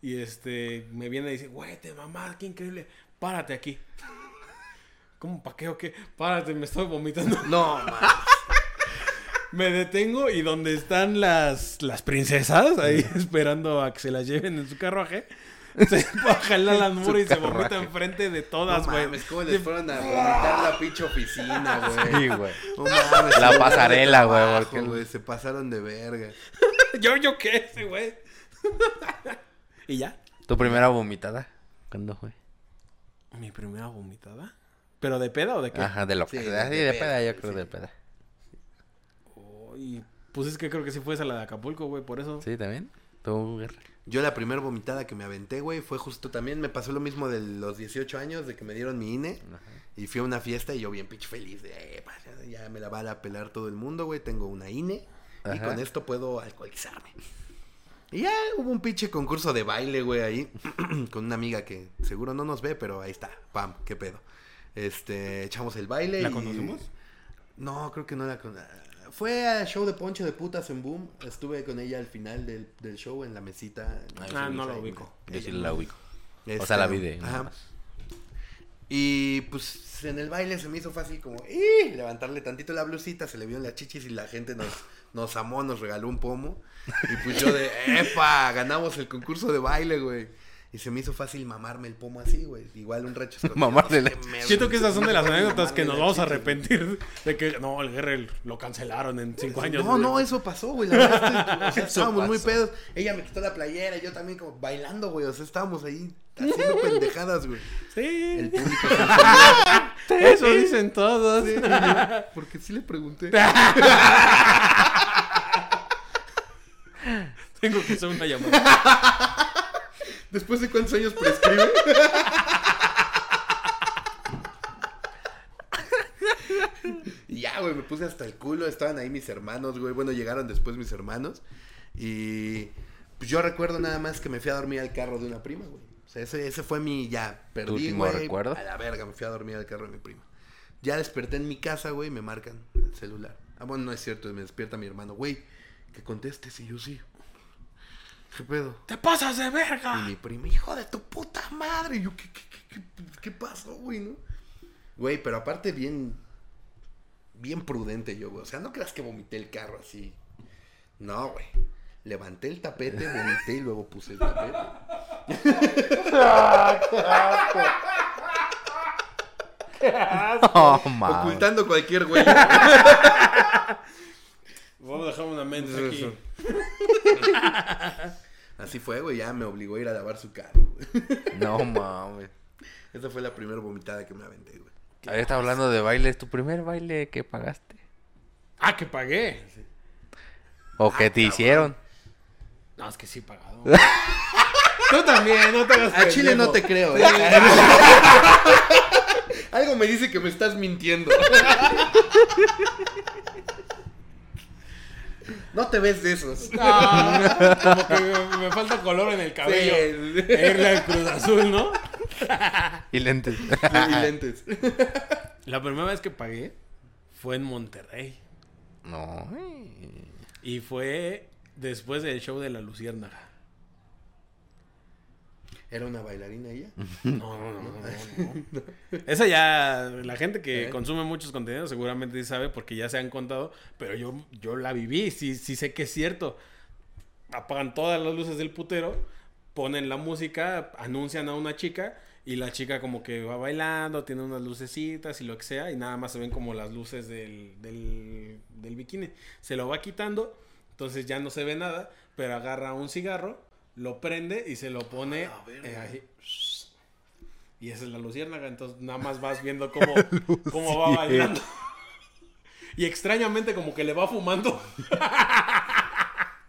y este me viene y dice, güey, te mamás, qué increíble. Párate aquí. (laughs) ¿Cómo pa' qué o qué? Párate, me estoy vomitando. (laughs) No, man. (laughs) Me detengo y donde están las, las princesas ahí esperando a que se las lleven en su carruaje, (laughs) se baja el Alan Moore y se vomita enfrente de No todas, güey. mames, ¿cómo les fueron a vomitar la pinche oficina, (laughs) güey? Sí, güey. No La pasarela, güey, porque- güey, Se pasaron de verga. (laughs) yo, yo qué, ese güey. y ya. ¿Tu primera vomitada? ¿Cuándo fue? Mi primera vomitada. ¿Pero de peda o de qué? Ajá, de lo Sí, Sí, de- de, de peda, peda, yo sí, creo sí. de peda. Y pues es que creo que sí fue esa la de Acapulco, güey, por eso. ¿Sí, también? ¿Tu guerra? Yo la primera vomitada que me aventé, güey, fue justo también, me pasó lo mismo de los 18 años, de que me dieron mi INE. Y fui a una fiesta y yo bien pinche feliz de, eh, pa, ya- me la va a pelar todo el mundo, güey, tengo una INE. Y Ajá. con esto puedo alcoholizarme. Y ya hubo un pinche concurso de baile, güey, ahí. (clears throat) con una amiga que seguro no nos ve, pero ahí está. Pam, qué pedo. Este, echamos el baile. ¿La y- conocemos? No, creo que no la con... Fue a show de Poncho de Putas en Boom. Estuve con ella al final del, del show en la mesita. Ah, no la ubico. Yo sí la ubico. O Este, sea, la vi de... ajá. Y pues en el baile se me hizo fácil como ¡ih! levantarle tantito la blusita, se le vio en las chichis y la gente nos, nos amó, nos regaló un pomo. Y pues yo de ¡epa! Ganamos el concurso de baile, güey. Y se me hizo fácil mamarme el pomo así, güey. Igual un recho. Mamarle la Siento que esas son de las anécdotas que nos vamos a arrepentir de que no, el guerrero lo cancelaron en cinco años. No, güey. no, eso pasó, güey. La verdad o sea, (laughs) estábamos muy pedos. Ella me quitó la playera y yo también como bailando, güey. O sea, estábamos ahí haciendo (laughs) pendejadas, güey. Sí, El público (laughs) eso dicen todos. Sí, y yo, Porque sí le pregunté. Tengo que hacer una llamada. ¿Después de cuántos años prescribe? (laughs) Y ya, güey, me puse hasta el culo. Estaban ahí mis hermanos, güey. Bueno, llegaron después mis hermanos. Y pues yo recuerdo nada más que me fui a dormir al carro de una prima, güey. O sea, ese, ese fue mi ya. Perdí, último güey. recuerdo? A la verga, me fui a dormir al carro de mi prima. Ya desperté en mi casa, güey, y me marcan el celular. Ah, bueno, no es cierto, me despierta mi hermano, güey, que contestes y yo sí. ¿Qué pedo? ¡Te pasas de Y verga! mi prima, hijo de tu puta madre. Y yo, ¿qué, qué, qué, qué, qué pasó, güey, no? Güey, pero aparte bien, bien prudente yo, güey. O sea, no creas que vomité el carro así. No, güey. Levanté el tapete, vomité y luego puse el tapete. (laughs) Oh, (laughs) mames. Ocultando cualquier güey. (laughs) Vamos a dejar una mente aquí. (laughs) Así fue, güey. Ya me obligó a ir a lavar su carro, güey. (laughs) No mames. Esa fue la primera vomitada que me aventé, güey. Ahí está hablando de bailes. ¿Tu primer baile que pagaste? Ah, que pagué. ¿O que te hicieron? No, es que sí pagado. (laughs) Tú también, no te hagas A Chile no te creo, ¿eh? Algo me dice que me estás mintiendo. No te ves de esos. Ah, como que me, me falta color en el cabello. Sí. Al Cruz Azul, ¿no? (laughs) Y lentes. Y lentes. La primera vez que pagué fue en Monterrey. no. Y fue después del show de la Luciérnaga. ¿Era una bailarina ella? (laughs) No, no, no, no, no. (laughs) Esa ya, la gente que ¿Eh? consume muchos contenidos seguramente sabe porque ya se han contado, pero yo, yo la viví, sí, sí sé que es cierto. Apagan todas las luces del putero, ponen la música, anuncian a una chica y la chica como que va bailando, tiene unas lucecitas y lo que sea y nada más se ven como las luces del, del, del bikini. Se lo va quitando, entonces ya no se ve nada, pero agarra un cigarro, lo prende y se lo pone eh, ahí. Y esa es la luciérnaga, entonces nada más vas viendo (laughs) cómo, cómo va bailando. Y extrañamente como que le va fumando.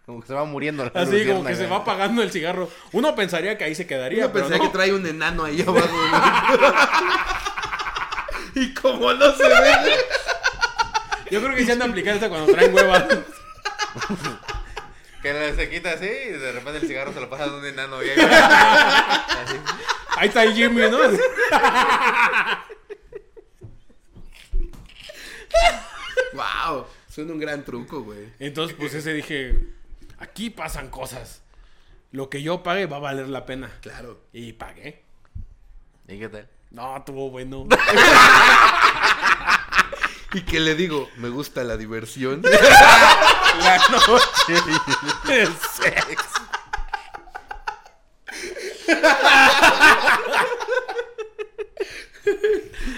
Como que se va muriendo la Así como que se va apagando el cigarro. Uno pensaría que ahí se quedaría, Yo pero pensé no. que trae un enano ahí abajo. (laughs) y como no se ve. Yo creo que se han de aplicar esta cuando traen hueva. (laughs) Que se quita así y de repente el cigarro se lo pasa a un enano. Y ahí va. Así. Ahí está el Jimmy, ¿no? wow. Suena un gran truco, güey. Entonces, pues ese dije, aquí pasan cosas. Lo que yo pague va a valer la pena. Claro. Y pagué. ¿Y qué tal? No, estuvo bueno. (laughs) Y que le digo, me gusta la diversión. (laughs) La noche. El sexo.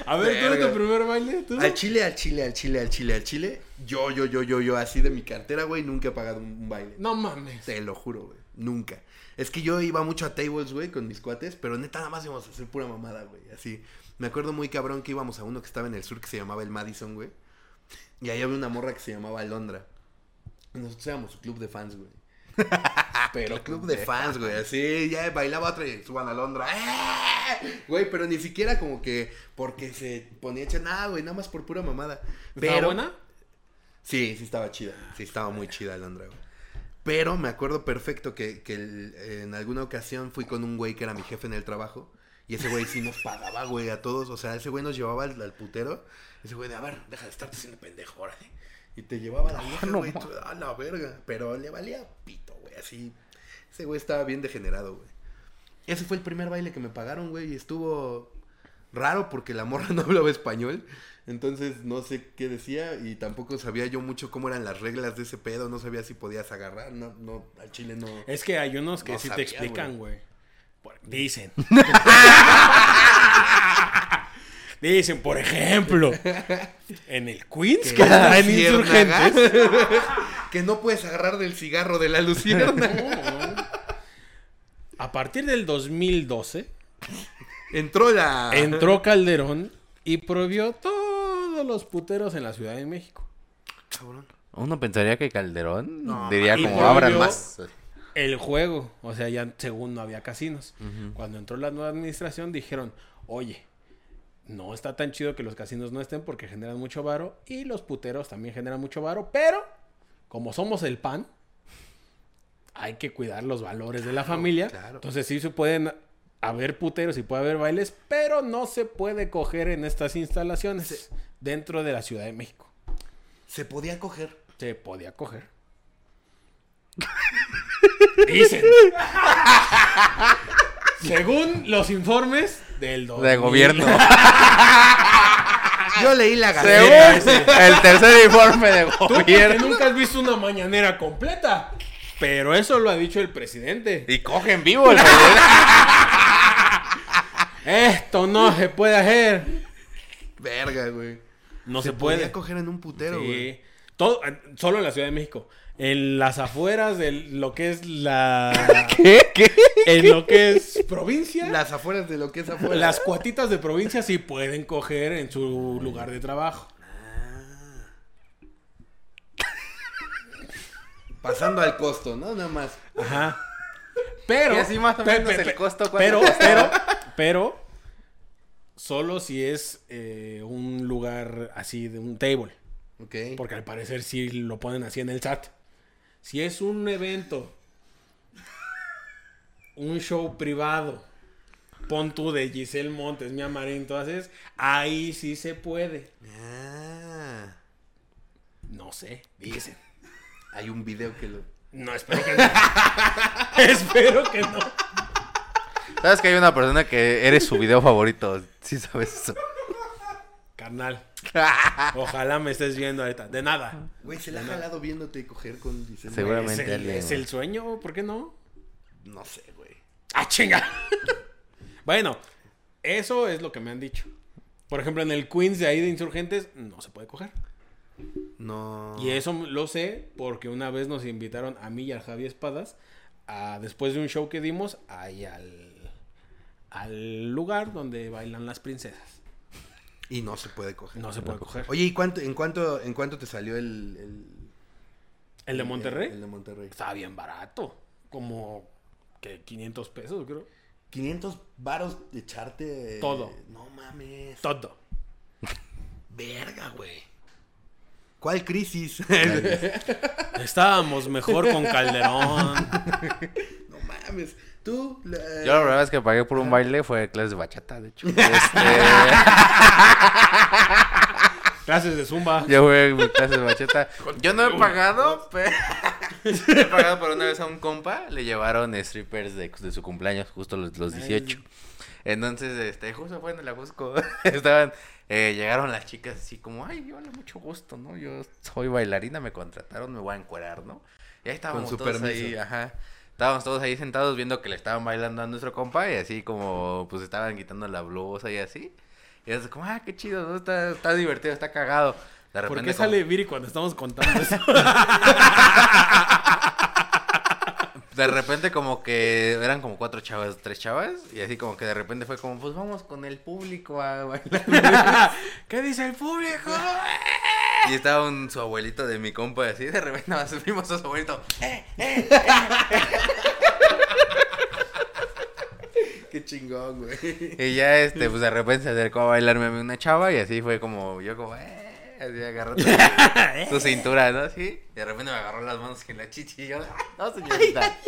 A ver, ¿tú eres Verga. tu primer baile? ¿Tú? al chile, al chile, al chile, al chile, al chile. Yo, yo, yo, yo, yo, así de mi cartera, güey, nunca he pagado un, un baile. No mames. Te lo juro, güey. Nunca. Es que yo iba mucho a tables, güey, con mis cuates, pero neta nada más íbamos a hacer pura mamada, güey. Así. Me acuerdo muy cabrón que íbamos a uno que estaba en el sur que se llamaba el Madison, güey. Y ahí había una morra que se llamaba Alondra. Nosotros éramos club de fans, güey. (laughs) Pero club de fans, güey. Así, ya bailaba otra y suban a Alondra. ¡Eh! Güey, pero ni siquiera como que porque se ponía hecha nada, güey, nada más por pura mamada. ¿Estaba Pero, buena? Sí, sí estaba chida. Sí, estaba muy chida Alondra, güey. Pero me acuerdo perfecto que, que el- en alguna ocasión fui con un güey que era mi jefe en el trabajo. Y ese güey sí nos pagaba, güey, a todos. O sea, ese güey nos llevaba al, al putero. Ese güey de, a ver, deja de estarte haciendo pendejo, órale. Y te llevaba a la vieja, no güey. A la verga. Pero le valía pito, güey, así. Ese güey estaba bien degenerado, güey. Ese fue el primer baile que me pagaron, güey. Y estuvo raro porque la morra (laughs) no hablaba español. Entonces no sé qué decía y tampoco sabía yo mucho cómo eran las reglas de ese pedo. No sabía si podías agarrar. No, no, al chile no. Es que hay unos que No sí sabía, te explican, güey. Dicen. (laughs) (laughs) Dicen, por ejemplo, en el Queens, que está en Insurgentes. que no puedes agarrar del cigarro de la luciérnaga. (laughs) A partir del 2012, Entró la. entró Calderón y prohibió todos los puteros en la Ciudad de México. Cabrón. Uno pensaría que Calderón No, diría como abran más. El juego, o sea, ya según no había casinos. Cuando entró la nueva administración dijeron, oye, no está tan chido que los casinos no estén porque generan mucho varo y los puteros también generan mucho varo, pero como somos el pan, hay que cuidar los valores de la familia. claro. Entonces sí se pueden haber puteros y puede haber bailes, pero no se puede coger en estas instalaciones dentro de la Ciudad de México. Se podía coger. Se podía coger. (laughs) Dicen. (laughs) Según los informes del De 2000. gobierno. Yo leí la gaceta. el tercer informe de Tú gobierno. nunca has visto una mañanera completa. Pero eso lo ha dicho el presidente. Y cogen vivo el presidente. Esto no se puede hacer. Verga, güey. No se, podía puede. coger en un putero, güey. Sí. Todo, solo en la Ciudad de México. En las afueras de lo que es la. (laughs) ¿Qué? ¿Qué? En lo que es provincia. Las afueras de lo que es afuera. Las cuatitas de provincia sí pueden coger en su lugar de trabajo. Pasando al costo, ¿no? Nada más. Ajá. Pero. Y así más o pe- menos pe- el pe- costo, ¿cuánto Pero, cuesta? pero, pero. Solo si es eh, un lugar así de un table. Ok. Porque al parecer sí lo ponen así en el chat. Si es un evento, un show privado, pon tú de Giselle Montes, Mia Marín, todas esas, ahí sí se puede. Ah. No sé, dicen. (laughs) Hay un video que lo. No, espero que no. (laughs) espero que no. ¿Sabes que hay una persona que eres su video favorito? Sí sabes eso. Carnal. (laughs) Ojalá me estés viendo ahorita. De nada. Güey, se la ha jalado viéndote coger con Giselle. Seguro. Seguramente Es el, es el sueño, ¿por qué no? No sé, güey. ¡Ah, chinga! (laughs) bueno, eso es lo que me han dicho. Por ejemplo, en el Queens de ahí de Insurgentes no se puede coger. No. Y eso lo sé porque una vez nos invitaron a mí y al Javi Espadas a, después de un show que dimos ahí al, al lugar donde bailan las princesas. Y no se puede coger. No se puede coger. Oye, ¿y cuánto, en, cuánto, en cuánto te salió el. El, ¿El de Monterrey? El, de Monterrey. Estaba bien barato. Como que 500 pesos, creo. 500 varos de echarte. Todo. No mames. Todo. Verga, güey. ¿Cuál crisis? (laughs) Estábamos mejor con Calderón. no mames. Tú. la- Yo la verdad es que pagué por un baile, fue clase de bachata, de hecho. (laughs) Este, (laughs) Clases de zumba. yo fui mi clase de bachata. Yo no he pagado, pero... (laughs) he pagado por una vez a un compa, le llevaron strippers de, de su cumpleaños, justo los, los 18. Entonces, este, justo fue en la Jusco. Estaban, eh, llegaron las chicas así como, ay, hola, mucho gusto, ¿no? Yo soy bailarina, me contrataron, me voy a encuerar, ¿no? Y ahí estábamos su todos permiso. ahí, ajá. Estábamos todos ahí sentados viendo que le estaban bailando a nuestro compa y así como, pues estaban quitando la blusa y así. Y es como, ah, qué chido, ¿no? Está, está divertido, está cagado. De ¿Por repente qué como- sale Viri cuando estamos contando eso? (laughs) De repente como que eran como cuatro chavas, tres chavas, y así como que de repente fue como, pues vamos con el público a bailar. (laughs) ¿Qué dice el público? (laughs) (laughs) Y estaba un, su abuelito de mi compa, y así de repente nada más vimos a su abuelito. Qué chingón, güey. Y ya este, pues de repente se acercó a bailarme a mí una chava, y así fue como, yo como, eh, así agarró tu, tu (laughs) cintura, ¿no? Así, y de repente me agarró las manos en la chichi, y yo, "Ah, no señorita,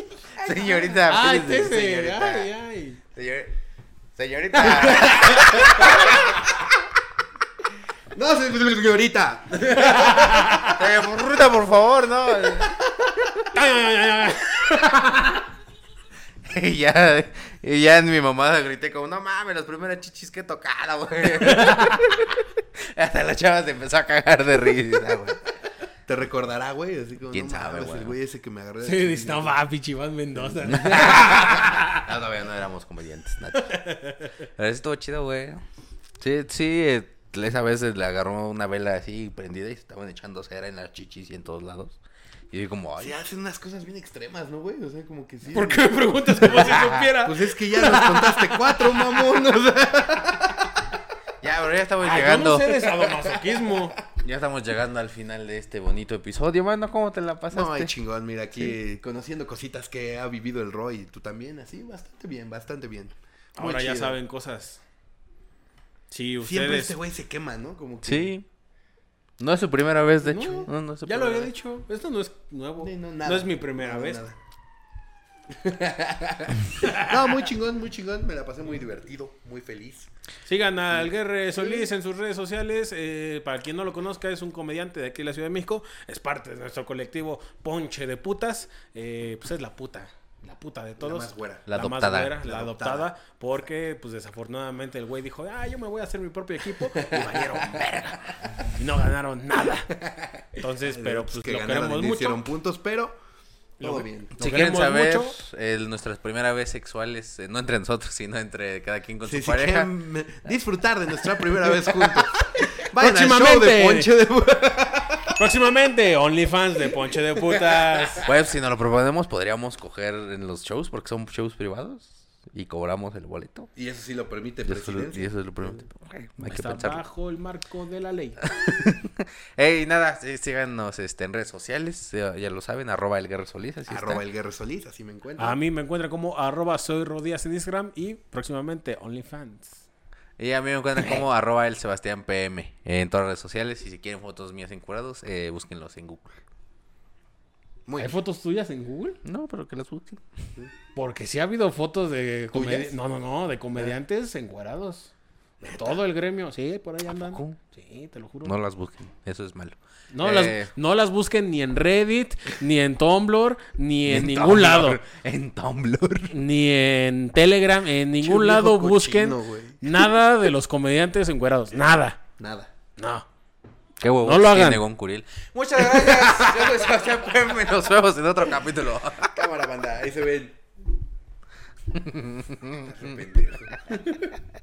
señorita, Ay, Tefe. señorita, Ay, ay. señor- señorita. (laughs) No, se- señorita. (laughs) Eh, Ruta, por favor, ¿no? Ay, ay, ay, ay. (laughs) Y ya, y ya en mi mamá grité como, no mames, las primeras chichis que he tocado, güey. (laughs) Hasta la chava se empezó a cagar de risa, güey. Te recordará, güey. Así como. ¿Quién no sabe, güey? El güey ese que me agarró. Sí, dice, no pinche Iván Mendoza. No, todavía no éramos comediantes, nada. Pero eso estuvo chido, güey. Sí, sí, eh, esa vez le agarró una vela así prendida y se estaban echando cera en las chichis y en todos lados. Y yo como, ay, Sí, hacen unas cosas bien extremas, ¿no, güey? O sea, como que sí. ¿Por qué me preguntas como si supiera? (laughs) Pues es que ya nos contaste cuatro, mamón. O sea. ya, pero ya estamos Ay, llegando. no sé de sadomasoquismo. Ya estamos llegando al final de este bonito episodio, mano. ¿Cómo te la pasaste? No, ay, chingón, mira, aquí conociendo cositas que ha vivido el Roy. Tú también, así, bastante bien, bastante bien. Muy Ahora ya saben cosas. Sí, Siempre ustedes. este güey se quema, ¿no? Como que... Sí. No es su primera vez, de hecho. No, No, es su ya lo había vez. dicho. Esto no es nuevo. Sí, no, es mi primera vez. nada. (laughs) No, muy chingón, muy chingón. Me la pasé muy divertido, muy feliz. Sigan al Guerre Solís en sus redes sociales. eh, para quien no lo conozca, es un comediante de aquí de la Ciudad de México. Es parte de nuestro colectivo Ponche de Putas. Eh, pues es la puta. La puta de todos. más güera. La más adoptada. güera, La la adoptada. adoptada. Porque, pues desafortunadamente, el güey dijo: Ah, yo me voy a hacer mi propio equipo. Y valieron (laughs) verga. Y no ganaron nada. Entonces, pero pues que lo ganaron queremos mucho. hicieron puntos, pero Lo todo que- bien. Lo Si quieren saber el- nuestras primeras veces sexuales, eh, no entre nosotros, (laughs) sino entre cada quien con Sí, su si pareja. quieren eh, disfrutar de nuestra primera vez juntos. (laughs) Vayan al show de Ponche de Próximamente, OnlyFans de Ponche de Putas. Pues si nos lo proponemos, podríamos coger en los shows, porque son shows privados, y cobramos el boleto. Y eso sí lo permite Y eso, presidencia. y eso es lo. Ok, hay que Está pensarlo. bajo el marco de la ley. (laughs) Ey, nada, sí, síganos este, en redes sociales, ya, ya lo saben, arroba el Guerra Solís, así Arroba está. el Guerre Solís, así me encuentro. A mí me encuentran como arroba soy rodillas en Instagram y próximamente OnlyFans. Y a mí me encuentran como (laughs) arroba el Sebastián PM en todas las redes sociales. Y si quieren fotos mías encurados, eh, búsquenlos en Google. Muy ¿Hay bien. fotos tuyas en Google? No, pero que las busquen. Porque sí ha habido fotos de comedi- ¿Tuyas? No, no, no, de comediantes encuerados. De todo el gremio. Sí, por ahí andan. poco? Sí, te lo juro. No las busquen, eso es malo. No, Eh, las, no las busquen ni en Reddit, ni en Tumblr, ni en, ningún Tumblr, lado. En Tumblr. Ni en Telegram, en ningún viejo lado cochino, busquen nada de los comediantes encuerados. Nada. Nada. No. Qué huevos No lo hagan. Muchas gracias. Yo soy Sebastián PM. Nos vemos en otro capítulo. Cámara, banda. Ahí se ven. (laughs)